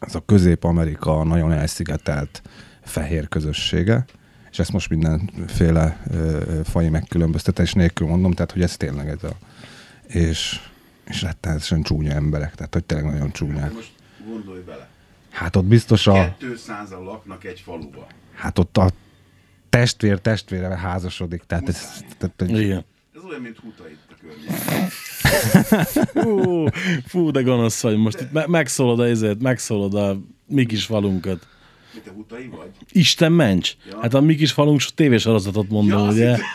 ez a Közép-Amerika nagyon elszigetelt fehér közössége, és ezt most mindenféle ö, faji megkülönböztetés nélkül mondom, tehát hogy ez tényleg ez a... És, és rettenetesen csúnya emberek, tehát hogy tényleg nagyon csúnyák. Most gondolj bele. Hát ott biztos a... 200-an laknak egy faluba. Hát ott a testvér testvére házasodik, tehát ez... Tehát, hogy Igen. Ez olyan, mint Huta itt a környéken. Fú, fú, de gonosz vagy most. Itt me- megszólod a ezért, megszólod a mi kis falunkat. Mit te Hutai vagy? Isten ments! Ja. Hát a mi kis falunk tévésorozatot mondom, Ja, ugye? hittem-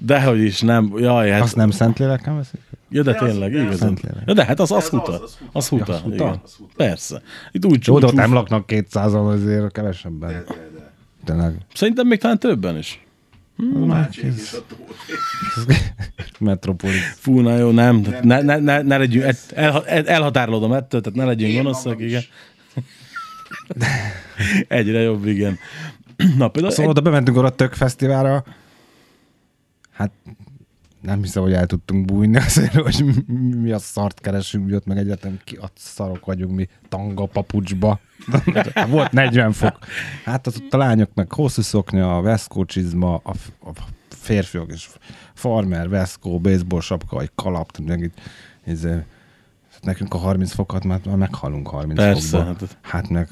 Dehogy is, nem. Jaj, hát... azt nem Szentlélekkel veszik? Ja, de De tényleg, az igazán. Ja, de hát az, az Ez huta. az, az huta. Az huta, Ja, az huta? huta. Persze. Itt úgy, Jó, de nem laknak 200-an, azért kevesebben. De, de, de. Tényleg. Szerintem még talán többen is. A tót. Metropolis. Fú, na jó, nem. nem. Ne, ne, ne, ne legyünk, el, el, elhatárolodom ettől, tehát ne legyünk gonoszak, igen. Egyre jobb, igen. Na, például Szóval oda bementünk arra a tök fesztiválra, hát nem hiszem, hogy el tudtunk bújni azért, hogy mi- a szart keresünk, mi ott meg egyetem ki a szarok vagyunk mi tanga papucsba. Volt 40 fok. Hát az ott a lányoknak hosszú szoknya, a veszkó csizma, a, a férfiak és farmer, veszkó, baseball sapka, egy kalap, meg itt, ez, nekünk a 30 fokat már, már meghalunk 30 Persze, fokba. hát- Hát meg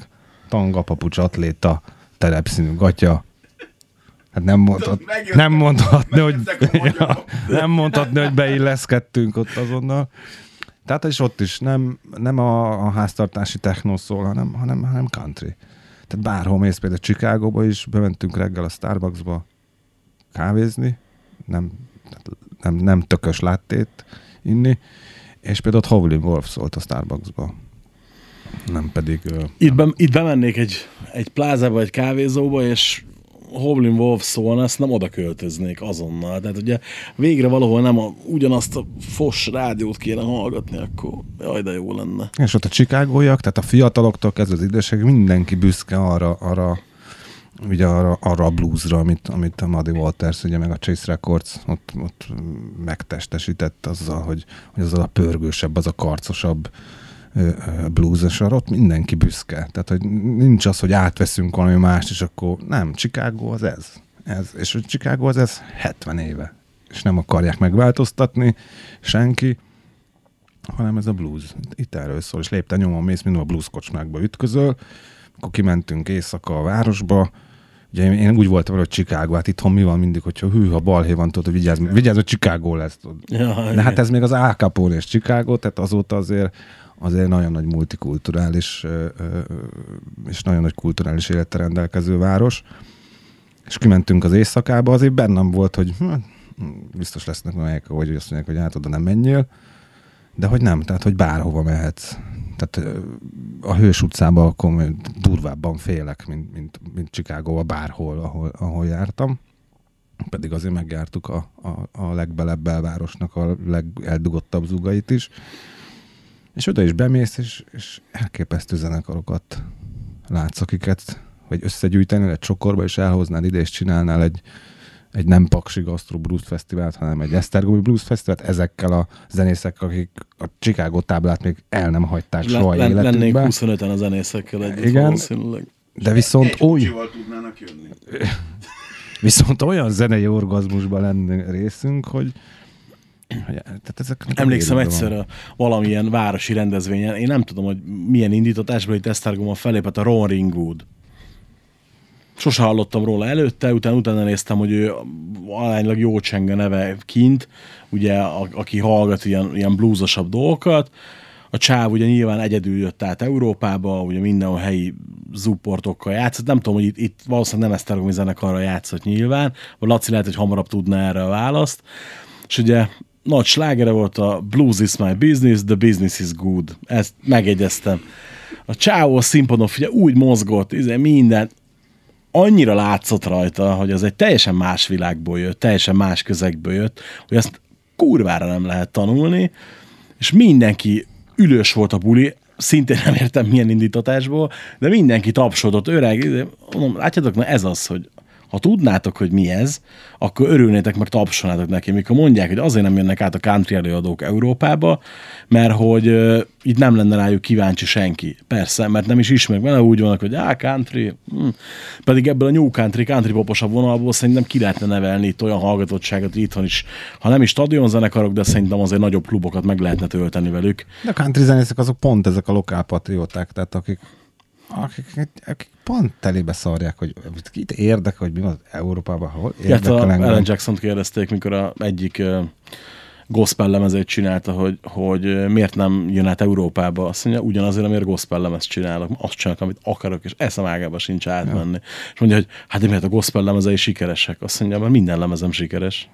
tanga, papucs, atléta, terepszínű gatya. Hát nem mondhat, nem mondhatni, hogy, megjöttek a magyarok. nem mondhatni, hogy beilleszkedtünk ott azonnal. Tehát és ott is nem, nem a, a háztartási technó szól, hanem, hanem, hanem country. Tehát bárhol mész, például Chicagóba is, bementünk reggel a Starbucksba kávézni, nem, nem, nem tökös láttét inni, és például ott Howlin Wolf szólt a Starbucksba. Nem pedig... Itt, be, itt bemennék egy, egy plázába, egy kávézóba, és Hoblin Wolf szólna, ezt nem oda költöznék azonnal. Tehát ugye végre valahol nem a, ugyanazt a fos rádiót kéne hallgatni, akkor jaj, de jó lenne. És ott a csikágóiak, tehát a fiataloktól kezdve az idősek, mindenki büszke arra, arra ugye arra, arra a bluesra, amit, amit a Muddy Waters, ugye meg a Chase Records ott, ott megtestesített azzal, hogy, hogy az a pörgősebb, az a karcosabb ö, ö, blues, és arra ott mindenki büszke. Tehát, hogy nincs az, hogy átveszünk valami mást, és akkor nem, Chicago az ez. ez. És hogy Chicago az ez 70 éve. És nem akarják megváltoztatni senki, hanem ez a blues. Itt erről szól, és lépten nyomon mész, mindig a blues kocsmákba ütközöl, akkor kimentünk éjszaka a városba, Ugye én, úgy voltam, hogy Chicago, hát itthon mi van mindig, hogyha hű, ha balhé van, tudod, hogy vigyázz, vigyázz, hogy Chicago lesz. Tudod. Ja, De hát ez még az Al Capone és Chicago, tehát azóta azért azért nagyon nagy multikulturális és nagyon nagy kulturális élettel rendelkező város. És kimentünk az éjszakába, azért bennem volt, hogy hm, biztos lesznek olyan hogy azt mondják, hogy hát oda nem menjél, de hogy nem, tehát hogy bárhova mehetsz. Tehát a Hős utcában akkor durvábban félek, mint, mint, mint Chicagóba bárhol, ahol, ahol jártam. Pedig azért megjártuk a, a, a legbelebb belvárosnak a legeldugottabb zugait is. És oda is bemész, és, és elképesztő zenekarokat látsz, akiket vagy összegyűjtenél egy csokorba, és elhoznád ide, és csinálnál egy, egy nem Paksi Gastro Blues Fesztivált, hanem egy Esztergomi Blues Fesztivált ezekkel a zenészekkel, akik a Chicago táblát még el nem hagyták Le, soha len, lennénk életükben. 25-en a zenészekkel együtt Igen. valószínűleg. De viszont Egy kocsival tudnának jönni. viszont olyan zenei orgazmusban lenne részünk, hogy tehát ezek Emlékszem egyszer a valamilyen városi rendezvényen, én nem tudom, hogy milyen indítatásból itt Esztergomon felépett a Ron Ringwood. Sose hallottam róla előtte, utána, utána néztem, hogy ő alánylag jó csenge neve kint, ugye, a, aki hallgat ilyen, ilyen bluesosabb dolgokat. A csáv ugye nyilván egyedül jött át Európába, ugye minden a helyi zúportokkal játszott. Nem tudom, hogy itt, itt valószínűleg nem Esztergomi zenekarra játszott nyilván, vagy Laci lehet, hogy hamarabb tudna erre a választ. És ugye nagy slágere volt a Blues is my business, the business is good. Ezt megegyeztem. A csávó a színpadon ugye úgy mozgott, izé, minden, annyira látszott rajta, hogy az egy teljesen más világból jött, teljesen más közegből jött, hogy azt kurvára nem lehet tanulni, és mindenki ülős volt a buli, szintén nem értem milyen indítatásból, de mindenki tapsodott, öreg, mondom, látjátok, na ez az, hogy ha tudnátok, hogy mi ez, akkor örülnétek, meg tapsolnátok neki. Mikor mondják, hogy azért nem jönnek át a country előadók Európába, mert hogy uh, itt nem lenne rájuk kíváncsi senki. Persze, mert nem is ismerik, mert úgy vannak, hogy á, country, hm. pedig ebből a new country, country poposabb vonalból szerintem ki lehetne nevelni itt olyan hallgatottságot, itthon is, ha nem is stadionzenekarok, de szerintem azért nagyobb klubokat meg lehetne tölteni velük. De a country zenészek azok pont ezek a lokálpatrióták, tehát akik, akik, akik pont telébe szarják, hogy itt érdekel, hogy mi van Európában, hol Hát érdekel a engem. Ellen Jackson-t kérdezték, mikor a egyik gospel lemezét csinálta, hogy, hogy miért nem jön át Európába. Azt mondja, ugyanazért, amiért gospel lemezt csinálok. Azt csinálok, amit akarok, és eszem ágába sincs átmenni. Ja. És mondja, hogy hát de miért a gospel lemezei sikeresek? Azt mondja, mert minden lemezem sikeres.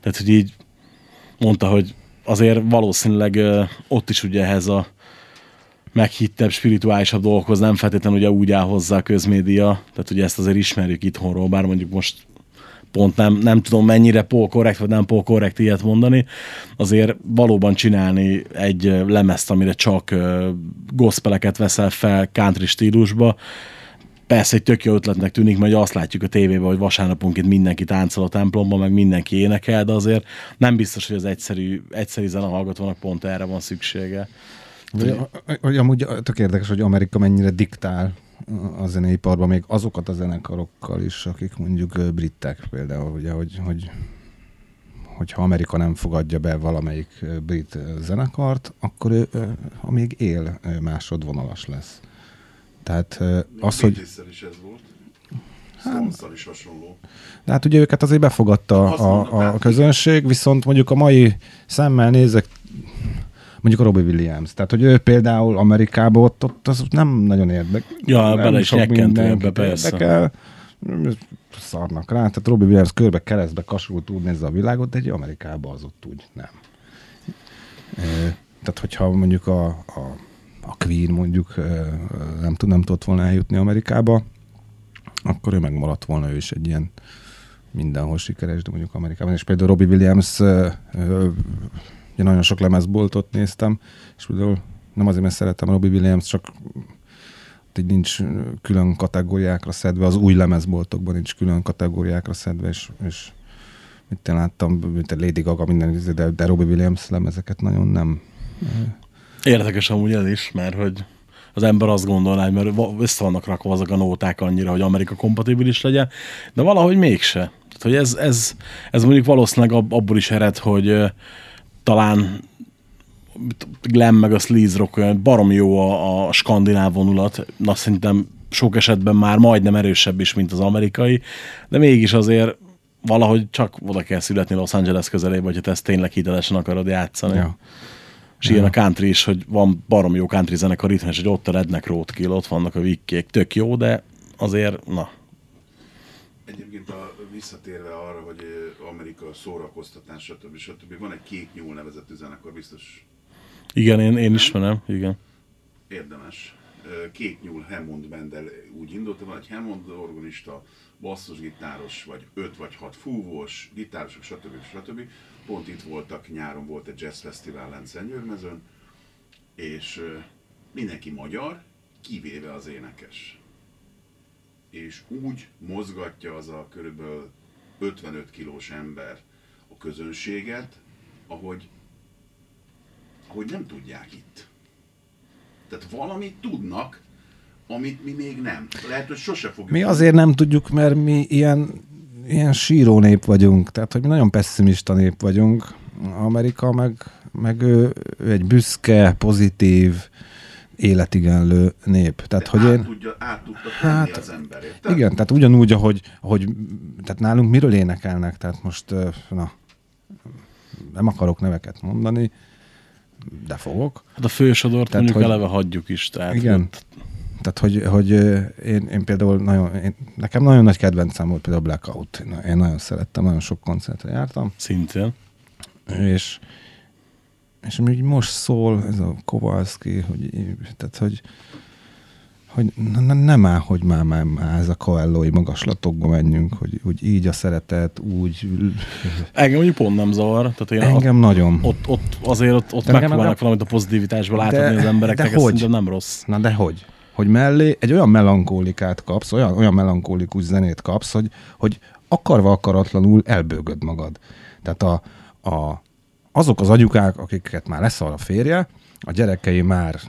Tehát, hogy így mondta, hogy azért valószínűleg ott is ugye ehhez a meghittebb, spirituálisabb dolgokhoz nem feltétlenül ugye úgy áll hozzá a közmédia, tehát ugye ezt azért ismerjük itthonról, bár mondjuk most pont nem, nem tudom mennyire pol korrekt, vagy nem pol korrekt ilyet mondani, azért valóban csinálni egy lemezt, amire csak gospeleket veszel fel country stílusba, persze egy tök jó ötletnek tűnik, mert azt látjuk a tévében, hogy vasárnaponként mindenki táncol a templomban, meg mindenki énekel, de azért nem biztos, hogy az egyszerű, egyszerű zenehallgatónak pont erre van szüksége. Hogy, hogy amúgy tök érdekes, hogy Amerika mennyire diktál a zeneiparban, még azokat a zenekarokkal is, akik mondjuk britek például, ugye, hogy, hogy hogyha Amerika nem fogadja be valamelyik brit zenekart, akkor ő, ha még él, másodvonalas lesz. Tehát az, hogy... Is ez volt. Stones-szal is hasonló. De hát ugye őket azért befogadta Azt mondom, a, a hát közönség, viszont mondjuk a mai szemmel nézek, mondjuk a Robbie Williams. Tehát, hogy ő például Amerikában ott, ott az nem nagyon érdekel. Ja, nem bele is ebbe, persze. Érdekel. Szarnak rá. Tehát Robbie Williams körbe keresztbe kasult úgy nézze a világot, de egy Amerikában az ott úgy nem. Tehát, hogyha mondjuk a, a, a Queen mondjuk nem, tud, nem tudott volna eljutni Amerikába, akkor ő megmaradt volna ő is egy ilyen mindenhol sikeres, de mondjuk Amerikában. És például Robbie Williams, ugye nagyon sok lemezboltot néztem, és például nem azért, mert szeretem Robbie Williams, csak így nincs külön kategóriákra szedve, az új lemezboltokban nincs külön kategóriákra szedve, és, és mit én láttam, mint a Lady Gaga, minden, de, de Robbie Williams lemezeket nagyon nem. Érdekes amúgy ez is, mert hogy az ember azt gondolná, mert össze vannak rakva azok a nóták annyira, hogy Amerika kompatibilis legyen, de valahogy mégse. Tehát, hogy ez, ez, ez mondjuk valószínűleg ab, abból is ered, hogy ö, talán glam meg a sleaze rock olyan barom jó a, a skandináv vonulat, na szerintem sok esetben már majdnem erősebb is, mint az amerikai, de mégis azért valahogy csak oda kell születni Los Angeles közelébe, hogyha te ezt tényleg hitelesen akarod játszani. Ja. És ilyen a country is, hogy van barom jó country zenekar itt, és hogy ott a Redneck Roadkill, ott vannak a vikkék, tök jó, de azért, na, Egyébként a, visszatérve arra, hogy Amerika szórakoztatás, stb. stb. Van egy Kék Nyúl nevezetű zenekar, biztos igen, én, én ismerem, igen. érdemes. Kék Nyúl Hammond Bendel úgy indult, van egy Hammond organista, basszusgitáros, vagy öt vagy hat fúvós, gitárosok, stb. stb. Pont itt voltak, nyáron volt egy jazz fesztivál lent Szentgyörmezőn, és mindenki magyar, kivéve az énekes. És úgy mozgatja az a körülbelül 55 kilós ember a közönséget, ahogy, ahogy nem tudják itt. Tehát valamit tudnak, amit mi még nem. Lehet, hogy sose fogjuk. Mi azért nem tudjuk, mert mi ilyen, ilyen síró nép vagyunk, tehát hogy mi nagyon pessimista nép vagyunk. Amerika meg, meg ő, ő egy büszke, pozitív, életigenlő nép. Tehát, hogy át, én... tudja, át tudta Hát, az ember, érted? Igen, tehát ugyanúgy, ahogy, ahogy tehát nálunk miről énekelnek, tehát most, na, nem akarok neveket mondani, de fogok. Hát a fősodort Tehát, mondjuk hogy- eleve hagyjuk is. Tehát Igen. ott- Tehát, hogy, hogy én, én például nagyon, én, nekem nagyon nagy kedvencem volt például Blackout. Én, én nagyon szerettem, nagyon sok koncertre jártam, Szintén. és és ami most szól, ez a Kowalski, hogy, tehát, hogy hogy nem áll, hogy már, már, már ez a Coelho-i magaslatokba menjünk, hogy, hogy így a szeretet, úgy... Engem mondjuk pont nem zavar. Tehát én Engem nagyon. Ott, ott azért ott, ott megpróbálnak valamit a pozitivitásból átadni az embereknek, de ez hogy? nem rossz. Na de hogy? Hogy mellé egy olyan melankólikát kapsz, olyan, olyan melankólikus zenét kapsz, hogy, hogy akarva akaratlanul elbőgöd magad. Tehát a, a, azok az agyukák, akiket már leszar a férje, a gyerekei már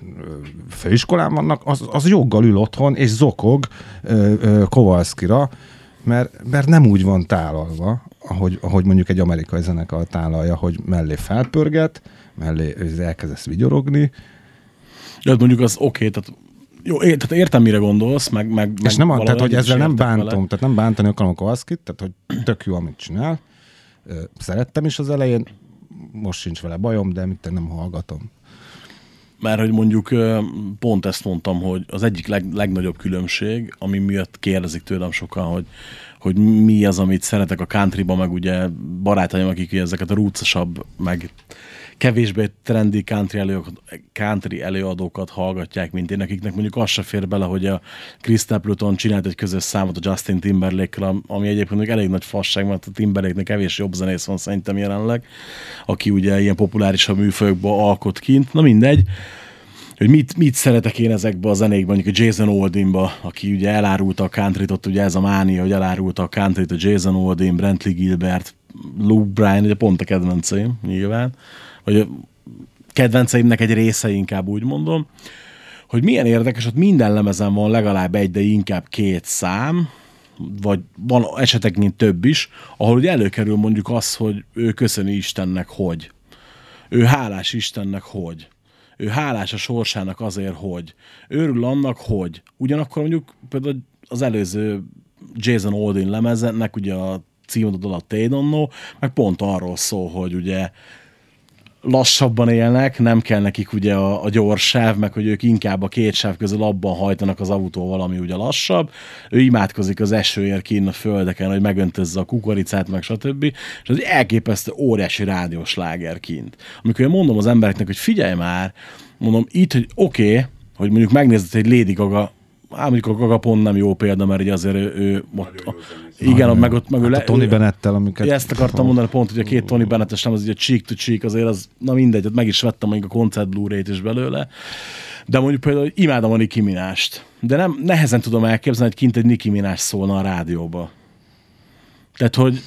főiskolán vannak, az, az joggal ül otthon, és zokog ö, ö, Kovalszkira, mert, mert nem úgy van tálalva, ahogy, ahogy mondjuk egy amerikai zenekar tálalja, hogy mellé felpörget, mellé elkezdesz vigyorogni, De hát mondjuk az oké, tehát jó, é, tehát értem, mire gondolsz, meg, meg, meg És nem, tehát, hogy ezzel nem bántom, vele. tehát nem bántani akarom a Kovalszkit, tehát hogy tök jó, amit csinál. Szerettem is az elején, most sincs vele bajom, de mit nem hallgatom. Mert hogy mondjuk pont ezt mondtam, hogy az egyik leg, legnagyobb különbség, ami miatt kérdezik tőlem sokan, hogy, hogy mi az, amit szeretek a countryba, meg ugye barátaim, akik ezeket a rúcosabb, meg kevésbé trendi country, előadókat, country előadókat hallgatják, mint én, akiknek mondjuk az se fér bele, hogy a Chris Stapleton csinált egy közös számot a Justin timberlake ami egyébként mondjuk elég nagy fasság, mert a Timberlake-nek kevés jobb zenész van szerintem jelenleg, aki ugye ilyen populárisabb műfajokba alkot kint, na mindegy hogy mit, mit szeretek én ezekbe a zenékben, mondjuk a Jason Oldinba, aki ugye elárulta a countryt, ott ugye ez a mánia, hogy elárulta a countryt, a Jason Oldin, Brentley Gilbert, Luke Bryan, ugye pont a kedvenceim nyilván, vagy a kedvenceimnek egy része inkább úgy mondom, hogy milyen érdekes, ott minden lemezen van legalább egy, de inkább két szám, vagy van eseteknél több is, ahol ugye előkerül mondjuk az, hogy ő köszöni Istennek, hogy. Ő hálás Istennek, hogy. Ő hálás a sorsának azért, hogy. Örül annak, hogy. Ugyanakkor mondjuk például az előző Jason Oldin lemezennek ugye a címadod alatt They Don't Know, meg pont arról szól, hogy ugye lassabban élnek, nem kell nekik ugye a, a gyors sáv, meg hogy ők inkább a két sáv közül abban hajtanak az autóval, ami ugye lassabb. Ő imádkozik az esőért kín a földeken, hogy megöntözze a kukoricát, meg stb. És ez egy elképesztő óriási rádiós láger kint. Amikor én mondom az embereknek, hogy figyelj már, mondom itt, hogy oké, okay, hogy mondjuk megnézed egy Lady Gaga Á, mondjuk a Gaga pont nem jó példa, mert ugye azért ő, ő ott, zenész. igen, meg ott meg ő Hát le, a Tony ő- Bennettel, amiket... Ezt akartam mondani pont, hogy a két Tony Bennett-es nem az ugye cheek to cheek, azért az, na mindegy, ott meg is vettem mondjuk a koncert Blu-ray-t is belőle. De mondjuk például imádom a Nicki Minaj-t. De nem, nehezen tudom elképzelni, hogy kint egy Nicki Minaj szólna a rádióba. Tehát, hogy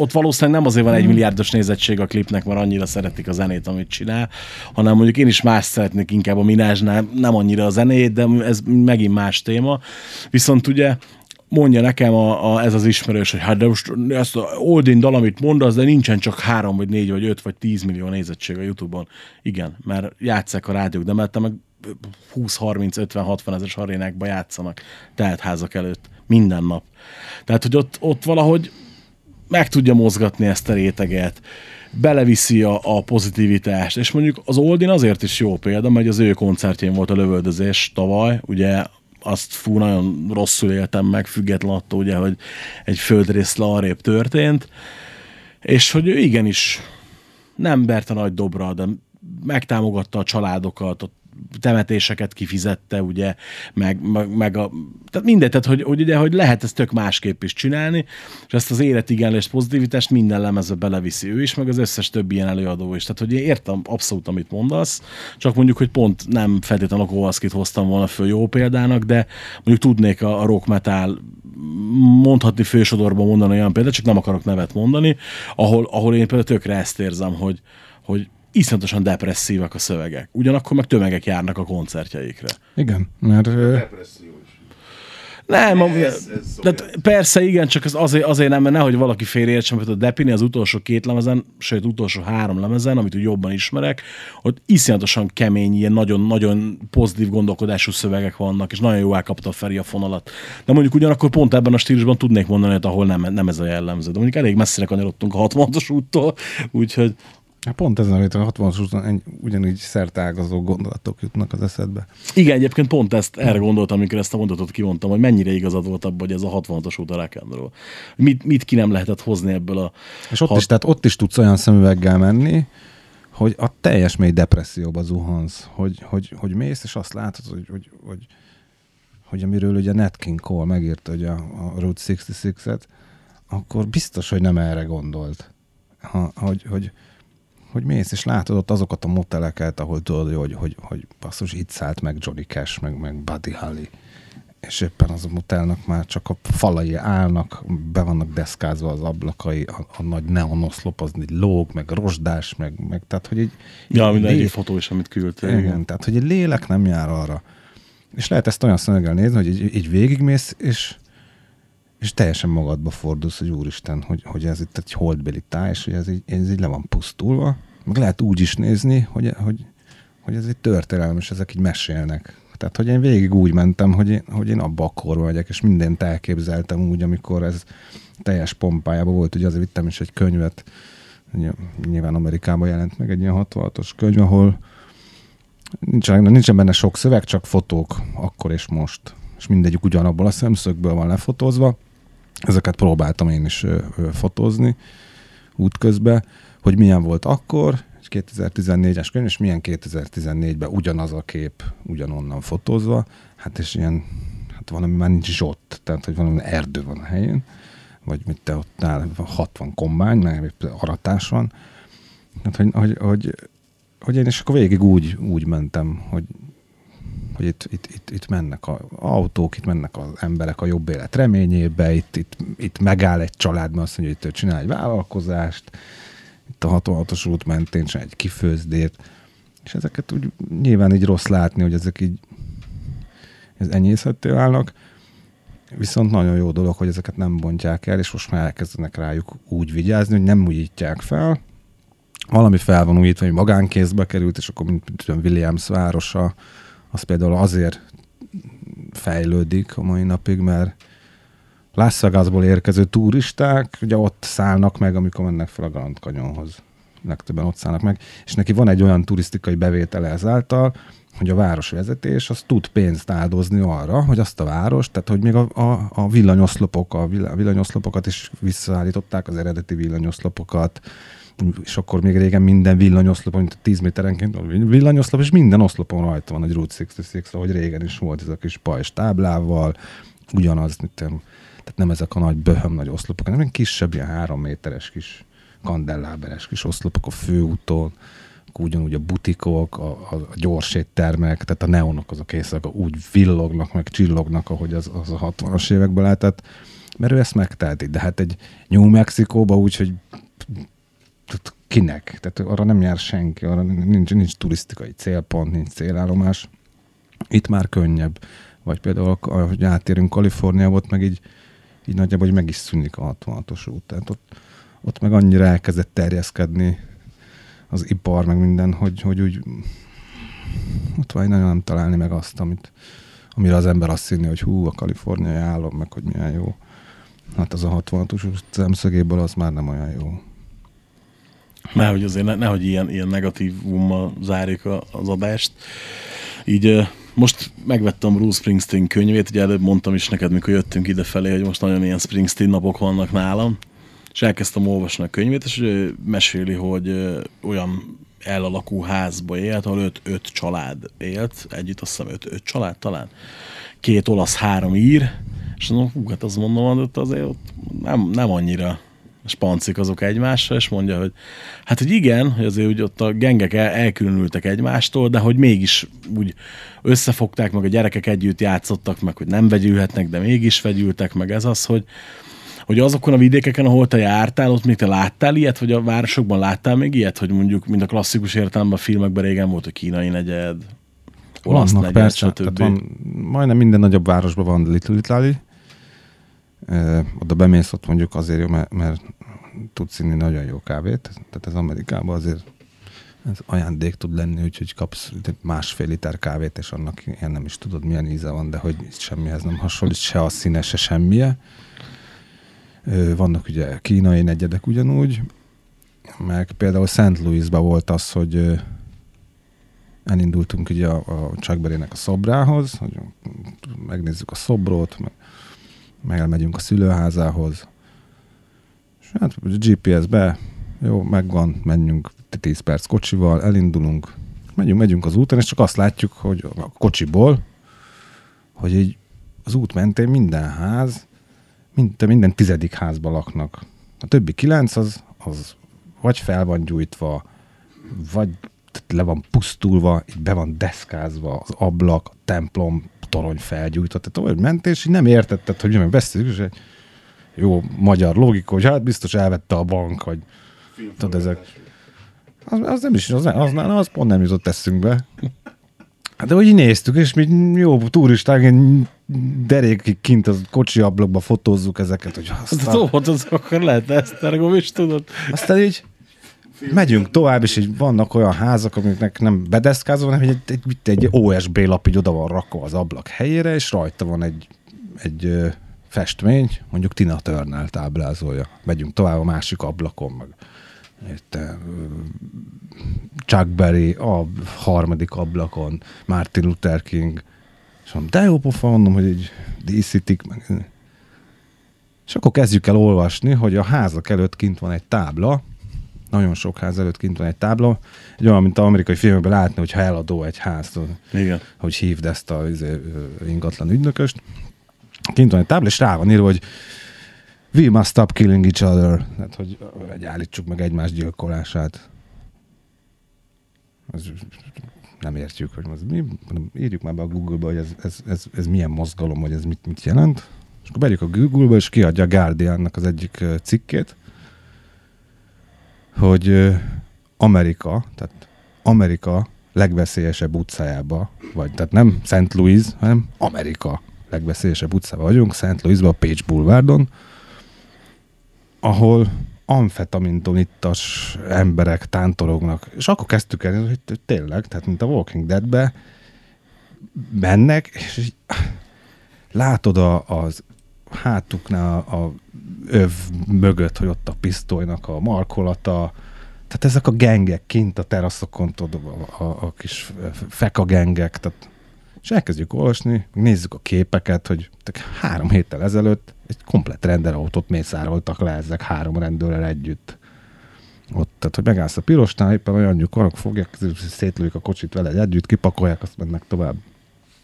ott valószínűleg nem azért van egy milliárdos nézettség a klipnek, mert annyira szeretik a zenét, amit csinál, hanem mondjuk én is más szeretnék inkább a Minásnál, nem annyira a zenét, de ez megint más téma. Viszont ugye mondja nekem a, a, ez az ismerős, hogy hát de most ezt a Oldin dal, amit mondasz, de nincsen csak három, vagy négy, vagy öt, vagy tíz millió nézettség a Youtube-on. Igen, mert játsszák a rádiók, de mert meg 20, 30, 50, 60 ezeres arénákba játszanak teltházak előtt minden nap. Tehát, hogy ott, ott valahogy meg tudja mozgatni ezt a réteget, beleviszi a, a pozitivitást, és mondjuk az Oldin azért is jó példa, mert az ő koncertjén volt a lövöldözés tavaly, ugye azt fú, nagyon rosszul éltem meg, független attól, ugye, hogy egy földrészle arrébb történt, és hogy ő igenis nem verte nagy dobra, de megtámogatta a családokat, a temetéseket kifizette, ugye, meg, meg, meg a, tehát mindegy, tehát hogy, hogy, ugye, hogy lehet ezt tök másképp is csinálni, és ezt az életigenlést, pozitivitást minden lemezbe beleviszi ő is, meg az összes többi ilyen előadó is. Tehát, hogy én értem abszolút, amit mondasz, csak mondjuk, hogy pont nem feltétlenül a Kowalskit hoztam volna föl jó példának, de mondjuk tudnék a, a rock metal mondhatni fősodorban mondani olyan példát, csak nem akarok nevet mondani, ahol, ahol én például tökre ezt érzem, hogy, hogy iszonyatosan depresszívak a szövegek. Ugyanakkor meg tömegek járnak a koncertjeikre. Igen, mert Depresszió is. Nem, Ez- ez, ez ez de persze igen, csak ez azért, azért nem, mert nehogy valaki félreértsen, mert a Depini az utolsó két lemezen, sőt utolsó három lemezen, amit úgy jobban ismerek, ott iszonyatosan kemény, ilyen nagyon-nagyon pozitív gondolkodású szövegek vannak, és nagyon jó elkapta a Feri a fonalat. De mondjuk ugyanakkor pont ebben a stílusban tudnék mondani, hogy ahol nem, nem ez a jellemző. De mondjuk elég messzire kanyarodtunk a 66-os úttól, úgyhogy hát pont ezen, amit a 60 után ugyanígy szertágazó gondolatok jutnak az eszedbe. igen, egyébként pont ezt erre gondoltam, amikor ezt a mondatot kimondtam, hogy mennyire igazad volt abban, hogy ez a 66-os út a rock and roll. Mit, mit ki nem lehetett hozni ebből a És ott hat- is, tehát ott is tudsz olyan szemüveggel menni, hogy a teljes mély depresszióba zuhansz, hogy, hogy, hogy mész, és azt látod, hogy, hogy, hogy hogy amiről ugye Nat King Cole megírta ugye a, a Route 66-et, akkor biztos, hogy nem erre gondolt. Ha, hogy, hogy, hogy mész, és látod ott azokat a moteleket, ahol tudod, hogy, hogy, hogy basszus, itt szállt meg Johnny Cash, meg, meg Buddy Holly. És éppen az a motelnak már csak a falai állnak, be vannak deszkázva az ablakai, a, a nagy neonoszlop az így lóg, meg rozsdás, meg, meg tehát, hogy egy... Ja, egy minden lé- egyik fotó is, amit küldtél. igen, tehát hogy egy lélek nem jár arra. És lehet ezt olyan szemeggel nézni, hogy így, így végigmész, és, és teljesen magadba fordulsz, hogy úristen, hogy, hogy ez itt egy holdbeli táj, és hogy ez így, ez így le van pusztulva. Meg lehet úgy is nézni, hogy, hogy, hogy ez egy történelem, és ezek így mesélnek. Tehát, hogy én végig úgy mentem, hogy én, hogy én abba a korba vagyok, és mindent elképzeltem úgy, amikor ez teljes pompájában volt. Ugye azért vittem is egy könyvet, nyilván Amerikában jelent meg egy ilyen 66-os könyv, ahol nincsen, nincsen benne sok szöveg, csak fotók, akkor és most. És mindegyik ugyanabból a szemszögből van lefotózva. Ezeket próbáltam én is fotózni útközben, hogy milyen volt akkor, egy 2014-es könyv, és milyen 2014-ben ugyanaz a kép ugyanonnan fotózva, hát és ilyen, hát valami már nincs zsott, tehát hogy valami erdő van a helyén, vagy mit te ott áll, 60 kombány, meg aratás van, tehát hogy, hogy, hogy, hogy én is akkor végig úgy, úgy mentem, hogy, hogy itt, itt, itt, itt mennek az autók, itt mennek az emberek a jobb élet reményébe, itt, itt, itt megáll egy család, mert azt mondja, hogy csinál egy vállalkozást, itt a 66-os út mentén csinál egy kifőzdét, és ezeket úgy nyilván így rossz látni, hogy ezek így ez enyészhetté válnak, viszont nagyon jó dolog, hogy ezeket nem bontják el, és most már elkezdenek rájuk úgy vigyázni, hogy nem újítják fel, valami fel van újítva, hogy magánkézbe került, és akkor mint tudom, Williams városa, az például azért fejlődik a mai napig, mert Las Vegasból érkező turisták ugye ott szállnak meg, amikor mennek fel a Grand Canyonhoz. Legtöbben ott szállnak meg, és neki van egy olyan turisztikai bevétele ezáltal, hogy a városvezetés az tud pénzt áldozni arra, hogy azt a város, tehát hogy még a, a, a villanyoszlopok, a vill- a villanyoszlopokat is visszaállították, az eredeti villanyoszlopokat, és akkor még régen minden villanyoszlop, mint 10 méterenként villanyoszlop, és minden oszlopon rajta van egy Route 66, ahogy régen is volt ez a kis pajzs táblával, ugyanaz, tudom, tehát nem ezek a nagy böhöm nagy oszlopok, hanem kisebb, ilyen három méteres kis kandelláberes kis oszlopok a főúton, ugyanúgy a butikok, a, a, a gyors éttermek, tehát a neonok azok éjszaka úgy villognak, meg csillognak, ahogy az, az a 60-as években lehetett, mert ő ezt megteheti. De hát egy New Mexikóba úgy, hogy tehát kinek? Tehát arra nem jár senki, arra nincs, nincs turisztikai célpont, nincs célállomás. Itt már könnyebb. Vagy például, ahogy átérünk Kaliforniába, ott meg így, így nagyjából hogy meg is szűnik a 66-os út. Tehát ott, ott meg annyira elkezdett terjeszkedni az ipar, meg minden, hogy, hogy úgy ott vagy nagyon nem találni meg azt, amit, amire az ember azt hinni, hogy hú, a kaliforniai állam, meg hogy milyen jó. Hát az a 66-os út szemszögéből az már nem olyan jó. Nehogy azért, ne, nehogy ilyen, ilyen negatívummal zárjuk a, az adást. Így most megvettem Bruce Springsteen könyvét, ugye előbb mondtam is neked, mikor jöttünk ide felé, hogy most nagyon ilyen Springsteen napok vannak nálam, és elkezdtem olvasni a könyvét, és meséli, hogy olyan elalakú házba élt, ahol öt, öt család élt, együtt azt hiszem öt, öt család talán, két olasz, három ír, és mondom, hú, hát azt mondom, hogy ott azért ott nem, nem annyira spancik azok egymásra, és mondja, hogy hát, hogy igen, hogy azért úgy ott a gengek el, elkülönültek egymástól, de hogy mégis úgy összefogták, meg a gyerekek együtt játszottak, meg hogy nem vegyülhetnek, de mégis vegyültek, meg ez az, hogy, hogy azokon a vidékeken, ahol te jártál, ott még te láttál ilyet, vagy a városokban láttál még ilyet, hogy mondjuk, mint a klasszikus értelemben a filmekben régen volt a kínai negyed, olasz Vannak negyed, persze, stb. van, majdnem minden nagyobb városban van Little Italy. Oda bemész, ott mondjuk azért jó, mert, mert tudsz inni nagyon jó kávét. Tehát ez Amerikában azért ez ajándék tud lenni, úgyhogy kapsz másfél liter kávét, és annak ilyen nem is tudod, milyen íze van, de hogy semmihez nem hasonlít, se a színe, se semmije. Vannak ugye kínai negyedek ugyanúgy, meg például St. Louisban volt az, hogy elindultunk ugye a, a Chuck a szobrához, hogy megnézzük a szobrot, meg, meg elmegyünk a szülőházához, és hát GPS-be, jó, megvan, menjünk 10 perc kocsival, elindulunk, megyünk, megyünk az úton, és csak azt látjuk, hogy a kocsiból, hogy így az út mentén minden ház, minden, minden tizedik házban laknak. A többi kilenc az, az vagy fel van gyújtva, vagy le van pusztulva, így be van deszkázva az ablak, a templom, torony felgyújtott. Tehát olyan mentél, és így nem értetted, hogy mi meg beszéljük, és egy jó magyar logika, hogy hát biztos elvette a bank, vagy tudod, ezek. Az, az nem is, az, az, az, pont nem jutott eszünkbe. Hát de így néztük, és mi jó turisták, ilyen derékig kint a kocsi ablakba fotózzuk ezeket, hogy Hát aztán, az az akkor lehet Esztergom is, tudod? aztán így megyünk tovább, és így vannak olyan házak, amiknek nem bedeszkázva, hanem egy, egy, egy, egy OSB lap így oda van rakva az ablak helyére, és rajta van egy, egy festmény, mondjuk Tina Turner táblázolja. Megyünk tovább a másik ablakon, meg. Ö, Chuck Berry a harmadik ablakon, Martin Luther King, és mondom, de jó pofa, mondom, hogy így díszítik, meg. És akkor kezdjük el olvasni, hogy a házak előtt kint van egy tábla, nagyon sok ház előtt kint van egy tábla, egy olyan, mint az amerikai filmekben látni, hogyha eladó egy ház, Igen. hogy hívd ezt a izé, ingatlan ügynököst. Kint van egy tábla, és rá van írva, hogy we must stop killing each other. Tehát, hogy, hogy állítsuk meg egymás gyilkolását. Ez, nem értjük, hogy ez mi. Írjuk már be a Google-ba, hogy ez, ez, ez, ez milyen mozgalom, vagy ez mit, mit jelent. És akkor begyük a Google-ba, és kiadja a Guardiannak az egyik cikkét, hogy Amerika, tehát Amerika legveszélyesebb utcájába, vagy tehát nem St. Louis, hanem Amerika legveszélyesebb utcába vagyunk, St. Louisba, a Page Boulevardon, ahol amfetamintól ittas emberek tántorognak. És akkor kezdtük el, hogy tényleg, tehát mint a Walking Deadbe mennek, és így, látod a, az hátuknál a öv mögött, hogy ott a pisztolynak a markolata, tehát ezek a gengek kint a teraszokon, tudod, a, a, a kis feka gengek, tehát és elkezdjük olvasni, nézzük a képeket, hogy három héttel ezelőtt egy komplet rendelautót mészároltak le ezek három rendőrrel együtt. Ott, tehát, hogy megállsz a pirosnál, éppen olyan nyugodnak fogják, szétlőjük a kocsit vele együtt, kipakolják, azt mennek tovább.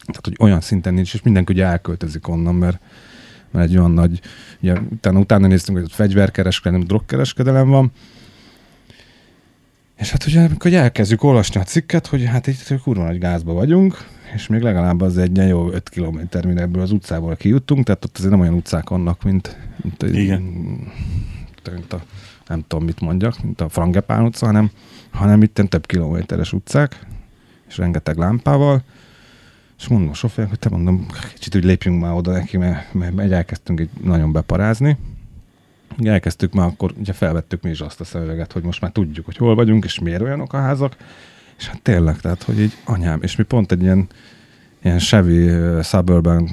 Tehát, hogy olyan szinten nincs, és mindenki ugye elköltözik onnan, mert, mert egy olyan nagy, ugye utána, utána néztünk, hogy ott fegyverkereskedelem, drogkereskedelem van, és hát ugye, amikor elkezdjük olvasni a cikket, hogy hát itt kurva nagy gázba vagyunk, és még legalább az egy jó 5 kilométer, mire ebből az utcából kijuttunk, tehát ott azért nem olyan utcák vannak, mint, mint, Igen. mint a, nem tudom mit mondjak, mint a Frangepán utca, hanem, hanem itt több kilométeres utcák, és rengeteg lámpával, és mondom a sofőrnek, hogy te mondom, kicsit úgy lépjünk már oda neki, mert, mert, elkezdtünk így nagyon beparázni. Elkezdtük már, akkor ugye felvettük mi is azt a szöveget, hogy most már tudjuk, hogy hol vagyunk, és miért olyanok a házak. És hát tényleg, tehát, hogy így anyám, és mi pont egy ilyen, ilyen Chevy Suburban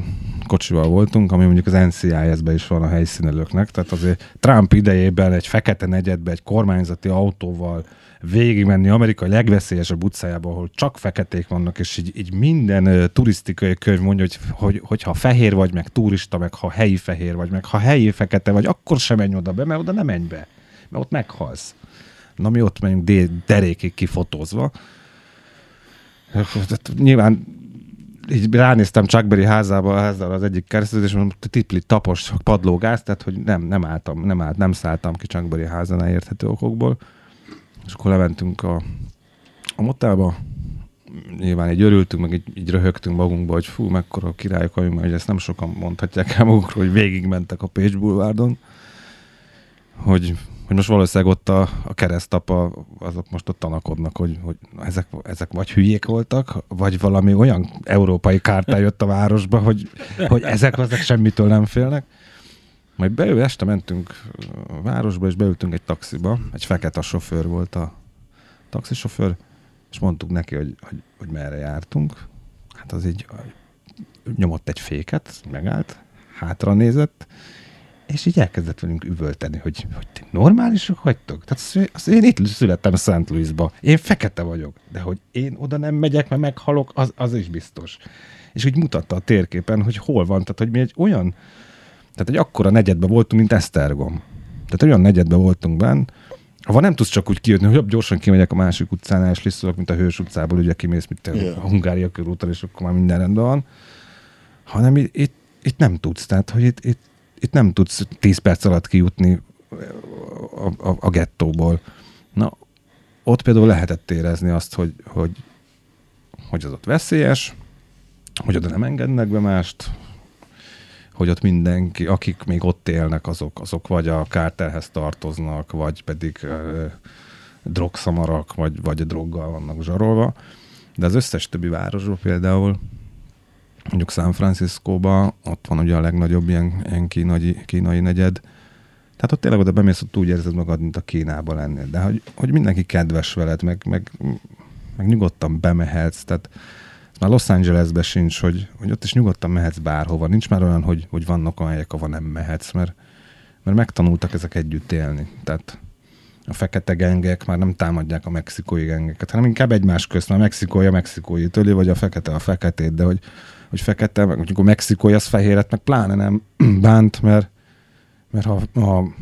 kocsival voltunk, ami mondjuk az NCIS-ben is van a helyszínelőknek, tehát azért Trump idejében egy fekete negyedbe, egy kormányzati autóval végigmenni Amerika legveszélyesebb utcájába, ahol csak feketék vannak, és így, így minden turisztikai könyv mondja, hogy, hogy, hogy fehér vagy, meg turista, meg ha helyi fehér vagy, meg ha helyi fekete vagy, akkor sem menj oda be, mert oda nem menj be, mert ott meghalsz. Na mi ott megyünk dé- derékig kifotózva. Tehát Nyilván így ránéztem Chuck Berry házába, házára az egyik keresztül, és mondom, tipli tapos padlógáz, tehát hogy nem, nem álltam, nem állt, nem szálltam ki Chuck Berry házánál érthető okokból. És akkor lementünk a, a motelba, nyilván így örültünk, meg így, így röhögtünk magunkba, hogy fú, mekkora királyok vagyunk, mert ezt nem sokan mondhatják el magukról, hogy végigmentek a Page Boulevardon, hogy, hogy most valószínűleg ott a, a keresztapa, azok most ott tanakodnak, hogy, hogy ezek, ezek vagy hülyék voltak, vagy valami olyan európai kártá jött a városba, hogy, hogy ezek, ezek semmitől nem félnek. Majd beül, este mentünk a városba, és beültünk egy taxiba. Egy fekete sofőr volt a taxisofőr, és mondtuk neki, hogy, hogy, hogy merre jártunk. Hát az így nyomott egy féket, megállt, hátra nézett, és így elkezdett velünk üvölteni, hogy, hogy ti normálisok vagytok? Tehát az, én itt születtem Szent Louisba, én fekete vagyok, de hogy én oda nem megyek, mert meghalok, az, az is biztos. És úgy mutatta a térképen, hogy hol van, tehát hogy mi egy olyan, tehát egy akkora negyedbe voltunk, mint Esztergom. Tehát olyan negyedbe voltunk benn, ahol nem tudsz csak úgy kijönni, hogy jobb gyorsan kimegyek a másik utcánál, és liszolok, mint a Hős utcából, ugye kimész, mint Yeah. a Hungária körúton, és akkor már minden rendben van. Hanem itt, itt, itt nem tudsz, tehát hogy itt, itt, itt nem tudsz 10 perc alatt kijutni a, a, a gettóból. Na, ott például lehetett érezni azt, hogy, hogy, hogy az ott veszélyes, hogy oda nem engednek be mást, hogy ott mindenki, akik még ott élnek, azok, azok vagy a kárterhez tartoznak, vagy pedig uh, drogszamarak, vagy, vagy a droggal vannak zsarolva. De az összes többi városban például, mondjuk San Franciscóban, ott van ugye a legnagyobb ilyen, ilyen kínai, kínai negyed, tehát ott tényleg oda bemész, ott úgy érzed magad, mint a Kínában lennél. De hogy, hogy mindenki kedves veled, meg, meg, meg nyugodtan bemehetsz, tehát ez már Los Angelesben sincs, hogy, hogy ott is nyugodtan mehetsz bárhova. Nincs már olyan, hogy, hogy vannak olyan helyek, ahova nem mehetsz, mert, mert megtanultak ezek együtt élni. Tehát a fekete gengek már nem támadják a mexikói gengeket, hanem inkább egymás közt, mert a mexikói a mexikói töli, vagy a fekete a feketét, de hogy, hogy fekete, meg mondjuk a mexikói az fehéret, meg pláne nem bánt, mert, mert ha, ha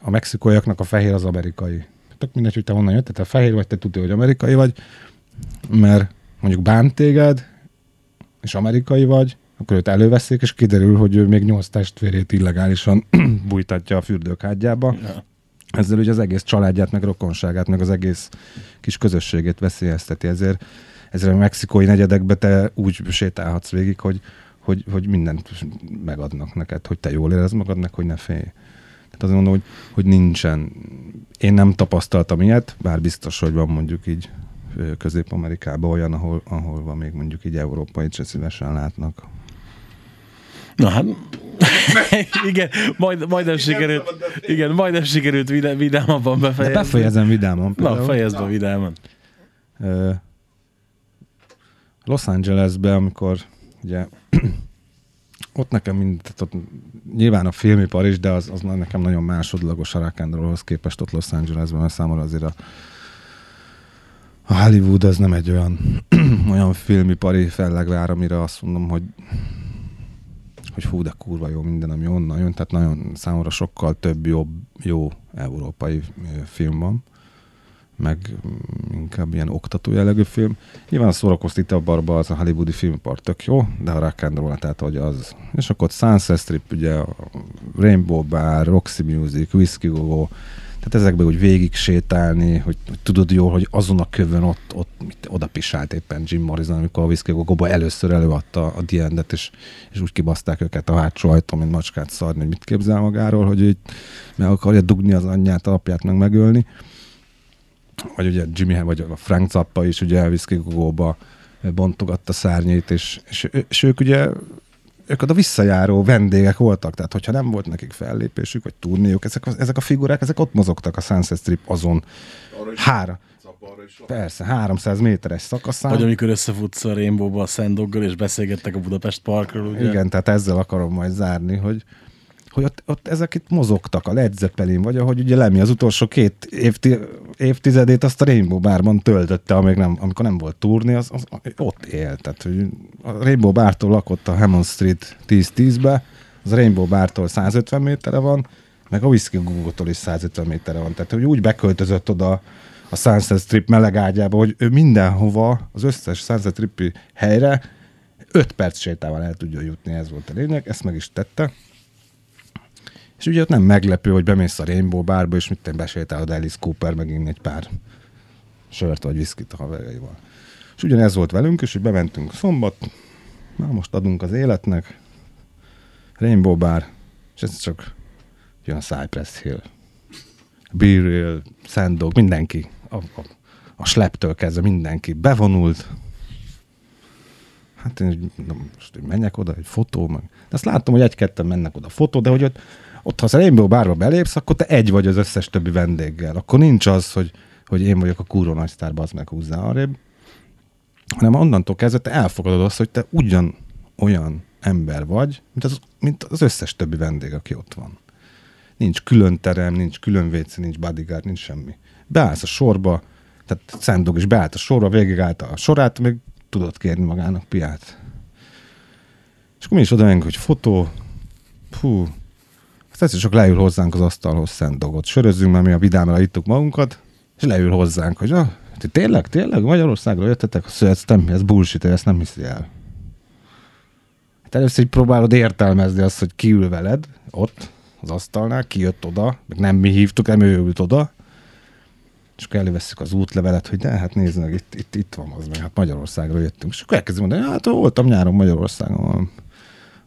a mexikóiaknak a fehér az amerikai. Tök mindegy, hogy te honnan jöttél, te fehér vagy, te tudja, hogy amerikai vagy, mert mondjuk bánt téged, és amerikai vagy, akkor őt előveszik, és kiderül, hogy ő még nyolc testvérét illegálisan bújtatja a fürdőkádjába. Ja. Ezzel ugye az egész családját, meg rokonságát, meg az egész kis közösségét veszélyezteti. Ezért, ezért a mexikói negyedekbe te úgy sétálhatsz végig, hogy, hogy, hogy mindent megadnak neked, hogy te jól érezd magadnak, hogy ne félj. Tehát azt mondom, hogy, hogy nincsen. Én nem tapasztaltam ilyet, bár biztos, hogy van mondjuk így Közép-Amerikában olyan, ahol, ahol van még mondjuk így európai se szívesen látnak. Na hát, igen, majd, majdnem sikerült, igen, majdnem sikerült vidá, vidámabban befejezni. De befejezem vidáman. Na, fejezd be vidáman. Uh, Los Angelesbe, amikor ugye ott nekem mind, tehát ott nyilván a filmipar is, de az, az nekem nagyon másodlagos a rock képest ott Los Angelesben, mert számomra azért a, a Hollywood az nem egy olyan, olyan filmipari fellegvár, amire azt mondom, hogy hogy hú, de kurva jó minden, ami onnan jön, tehát nagyon számomra sokkal több jobb, jó európai film van meg inkább ilyen oktató jellegű film. Nyilván a szórakoztató a barba az a hollywoodi filmpart tök jó, de a rock and roll, tehát hogy az. És akkor Sunset Strip, ugye Rainbow Bar, Roxy Music, Whiskey Go, tehát ezekbe úgy végig sétálni, hogy, hogy tudod jól, hogy azon a kövön ott, ott mit, oda pisált éppen Jim Morrison, amikor a Whiskey go először előadta a The és, és úgy kibaszták őket a hátsó ajtó, mint macskát szarni, hogy mit képzel magáról, hogy így meg akarja dugni az anyját, a apját, meg megölni. Vagy ugye Jimmy, vagy a Frank Zappa is ugye Whisky Gogóba bontogatta szárnyét, és, és, és ők ugye ők oda visszajáró vendégek voltak, tehát hogyha nem volt nekik fellépésük, vagy turnéjuk, ezek a, ezek a figurák, ezek ott mozogtak a Sunset Strip azon. Hára. Persze, 300 méteres szakaszán. Vagy amikor összefutsz a Rainbow-ba a Sandoggal, és beszélgettek a Budapest Parkról, ugye? Igen, tehát ezzel akarom majd zárni, hogy, hogy ott, ott ezek itt mozogtak, a Led Zeppelin, vagy ahogy ugye Lemmy az utolsó két évti, évtizedét azt a Rainbow Barban töltötte, amíg nem, amikor nem volt turné, az, az, ott élt. Tehát, hogy a Rainbow Bártól lakott a Hammond Street 10-10-be, az Rainbow Bártól 150 méterre van, meg a Whiskey Google-tól is 150 méterre van. Tehát, hogy úgy beköltözött oda a Sunset Strip meleg ágyába, hogy ő mindenhova, az összes Sunset Stripi helyre 5 perc sétával el tudja jutni, ez volt a lényeg, ezt meg is tette. És ugye ott nem meglepő, hogy bemész a Rainbow bárba, és mit besétálod Alice Cooper megint egy pár sört vagy viszkit a haverjaival. És ugyanez volt velünk, és hogy bementünk szombat, már most adunk az életnek, Rainbow Bar, és ez csak jön a Cypress Hill. Beer Sandog, mindenki. A, a, a sleptől kezdve mindenki bevonult. Hát én most hogy menjek oda, egy fotó, meg. De azt láttam, hogy egy-ketten mennek oda fotó, de hogy ott ott, ha az Rainbow bárba belépsz, akkor te egy vagy az összes többi vendéggel. Akkor nincs az, hogy, hogy én vagyok a kurva nagy sztárba, az meg húzzá arrébb. Hanem onnantól kezdve te elfogadod azt, hogy te ugyan olyan ember vagy, mint az, mint az összes többi vendég, aki ott van. Nincs külön terem, nincs külön WC, nincs bodyguard, nincs semmi. Beállsz a sorba, tehát Szendog is beállt a sorba, végigállt a sorát, még tudott kérni magának piát. És akkor mi is oda hogy fotó, hú, tehát csak leül hozzánk az asztalhoz szent dolgot. Sörözzünk, mert mi a vidámra ittuk magunkat, és leül hozzánk, hogy ah, tényleg, tényleg Magyarországról jöttetek? Azt ez, nem, ez bullshit, ezt nem hiszi el. Hát először így próbálod értelmezni azt, hogy ki ül veled ott, az asztalnál, ki jött oda, meg nem mi hívtuk, nem ő ült oda, és akkor előveszük az útlevelet, hogy de hát nézd meg, itt, itt, itt van az meg, hát Magyarországról jöttünk. És akkor elkezdem mondani, hát voltam nyáron Magyarországon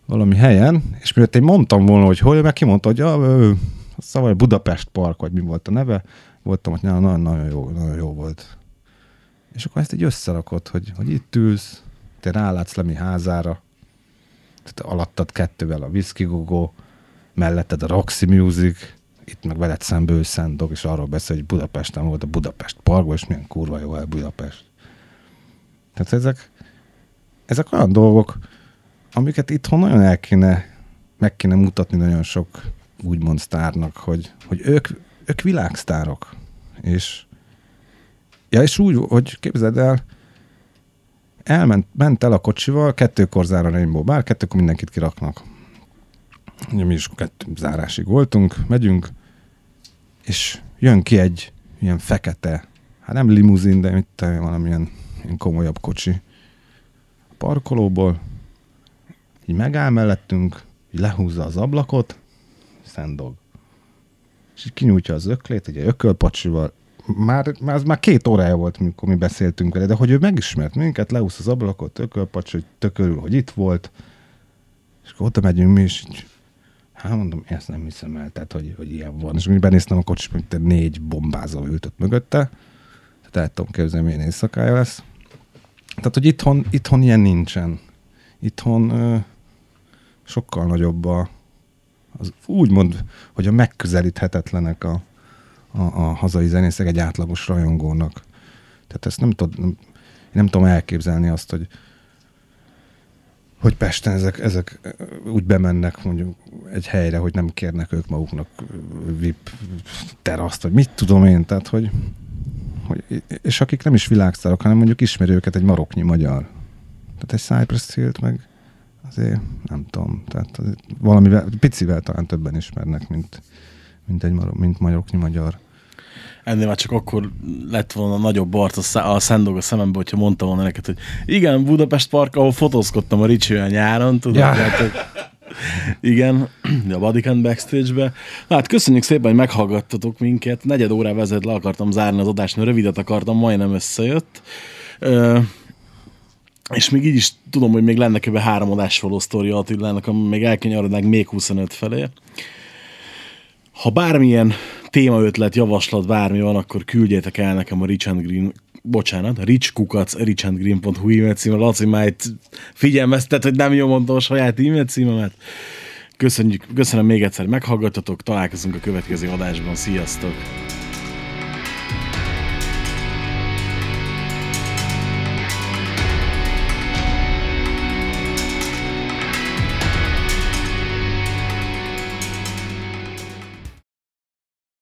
valami helyen, és miért én mondtam volna, hogy hol, meg kimondta, hogy ja, ő, szóval Budapest Park, vagy mi volt a neve, voltam ott nyáron, nagyon, nagyon jó, nagyon jó volt. És akkor ezt egy összerakott, hogy, hogy itt ülsz, te rálátsz le mi házára, tehát alattad kettővel a Whisky Gogo, melletted a Roxy Music, itt meg veled szembe ő Szendog, és arról beszél, hogy Budapesten volt a Budapest parkban, és milyen kurva jó el Budapest. Tehát ezek, ezek olyan dolgok, amiket itthon nagyon el kéne, meg kéne mutatni nagyon sok úgymond sztárnak, hogy, hogy ők, ők világsztárok. És, ja, és úgy, hogy képzeld el, elment, ment el a kocsival, kettőkor zár a Rainbow Bar, kettőkor mindenkit kiraknak. Ugye mi is kettő zárásig voltunk, megyünk, és jön ki egy ilyen fekete, hát nem limuzin, de mit te, valamilyen ilyen komolyabb kocsi a parkolóból, így megáll mellettünk, így lehúzza az ablakot, szendog. És így kinyújtja az öklét, ugye ökölpacsival, már, már, az már két órája volt, amikor mi beszéltünk vele, de hogy ő megismert minket, leúsz az ablakot, ökölpacsi, hogy tökörül, hogy itt volt, és akkor oda megyünk mi, és így, hát mondom, ezt nem hiszem el, tehát hogy, hogy ilyen van. És mi benéztem a kocsit, mint négy bombázó ült ott mögötte, tehát el tudom képzelni, milyen éjszakája lesz. Tehát, hogy itthon, itthon ilyen nincsen. Itthon sokkal nagyobb a, az úgymond, hogy a megközelíthetetlenek a, a, a hazai zenészek egy átlagos rajongónak. Tehát ezt nem, tud, nem, nem tudom elképzelni azt, hogy hogy Pesten ezek, ezek úgy bemennek mondjuk egy helyre, hogy nem kérnek ők maguknak VIP teraszt, vagy mit tudom én, tehát hogy, hogy és akik nem is világsztárok, hanem mondjuk ismeri őket egy maroknyi magyar. Tehát egy Cypress Hill meg azért nem tudom, tehát valamivel, picivel talán többen ismernek, mint, mint egy mint maroknyi magyar. Ennél már csak akkor lett volna nagyobb art a, szá- a szendog a szemembe, hogyha mondta volna neked, hogy igen, Budapest Park, ahol fotózkodtam a Ricsi olyan nyáron, tudod, Ja. ja. hogy igen, a Bodycam backstage-be. Na hát köszönjük szépen, hogy meghallgattatok minket. Negyed órá vezet le akartam zárni az adást, mert rövidet akartam, majdnem összejött. Ö, és még így is tudom, hogy még lenne kb. három adás való sztori Attilának, még elkanyarodnánk még 25 felé. Ha bármilyen témaötlet, javaslat, bármi van, akkor küldjétek el nekem a Rich and Green, bocsánat, richkukac, richandgreen.hu e-mail címre. Laci már itt figyelmeztet, hogy nem jól mondtam a saját e-mail címemet. Köszönjük, köszönöm még egyszer, meghallgattatok, találkozunk a következő adásban, sziasztok!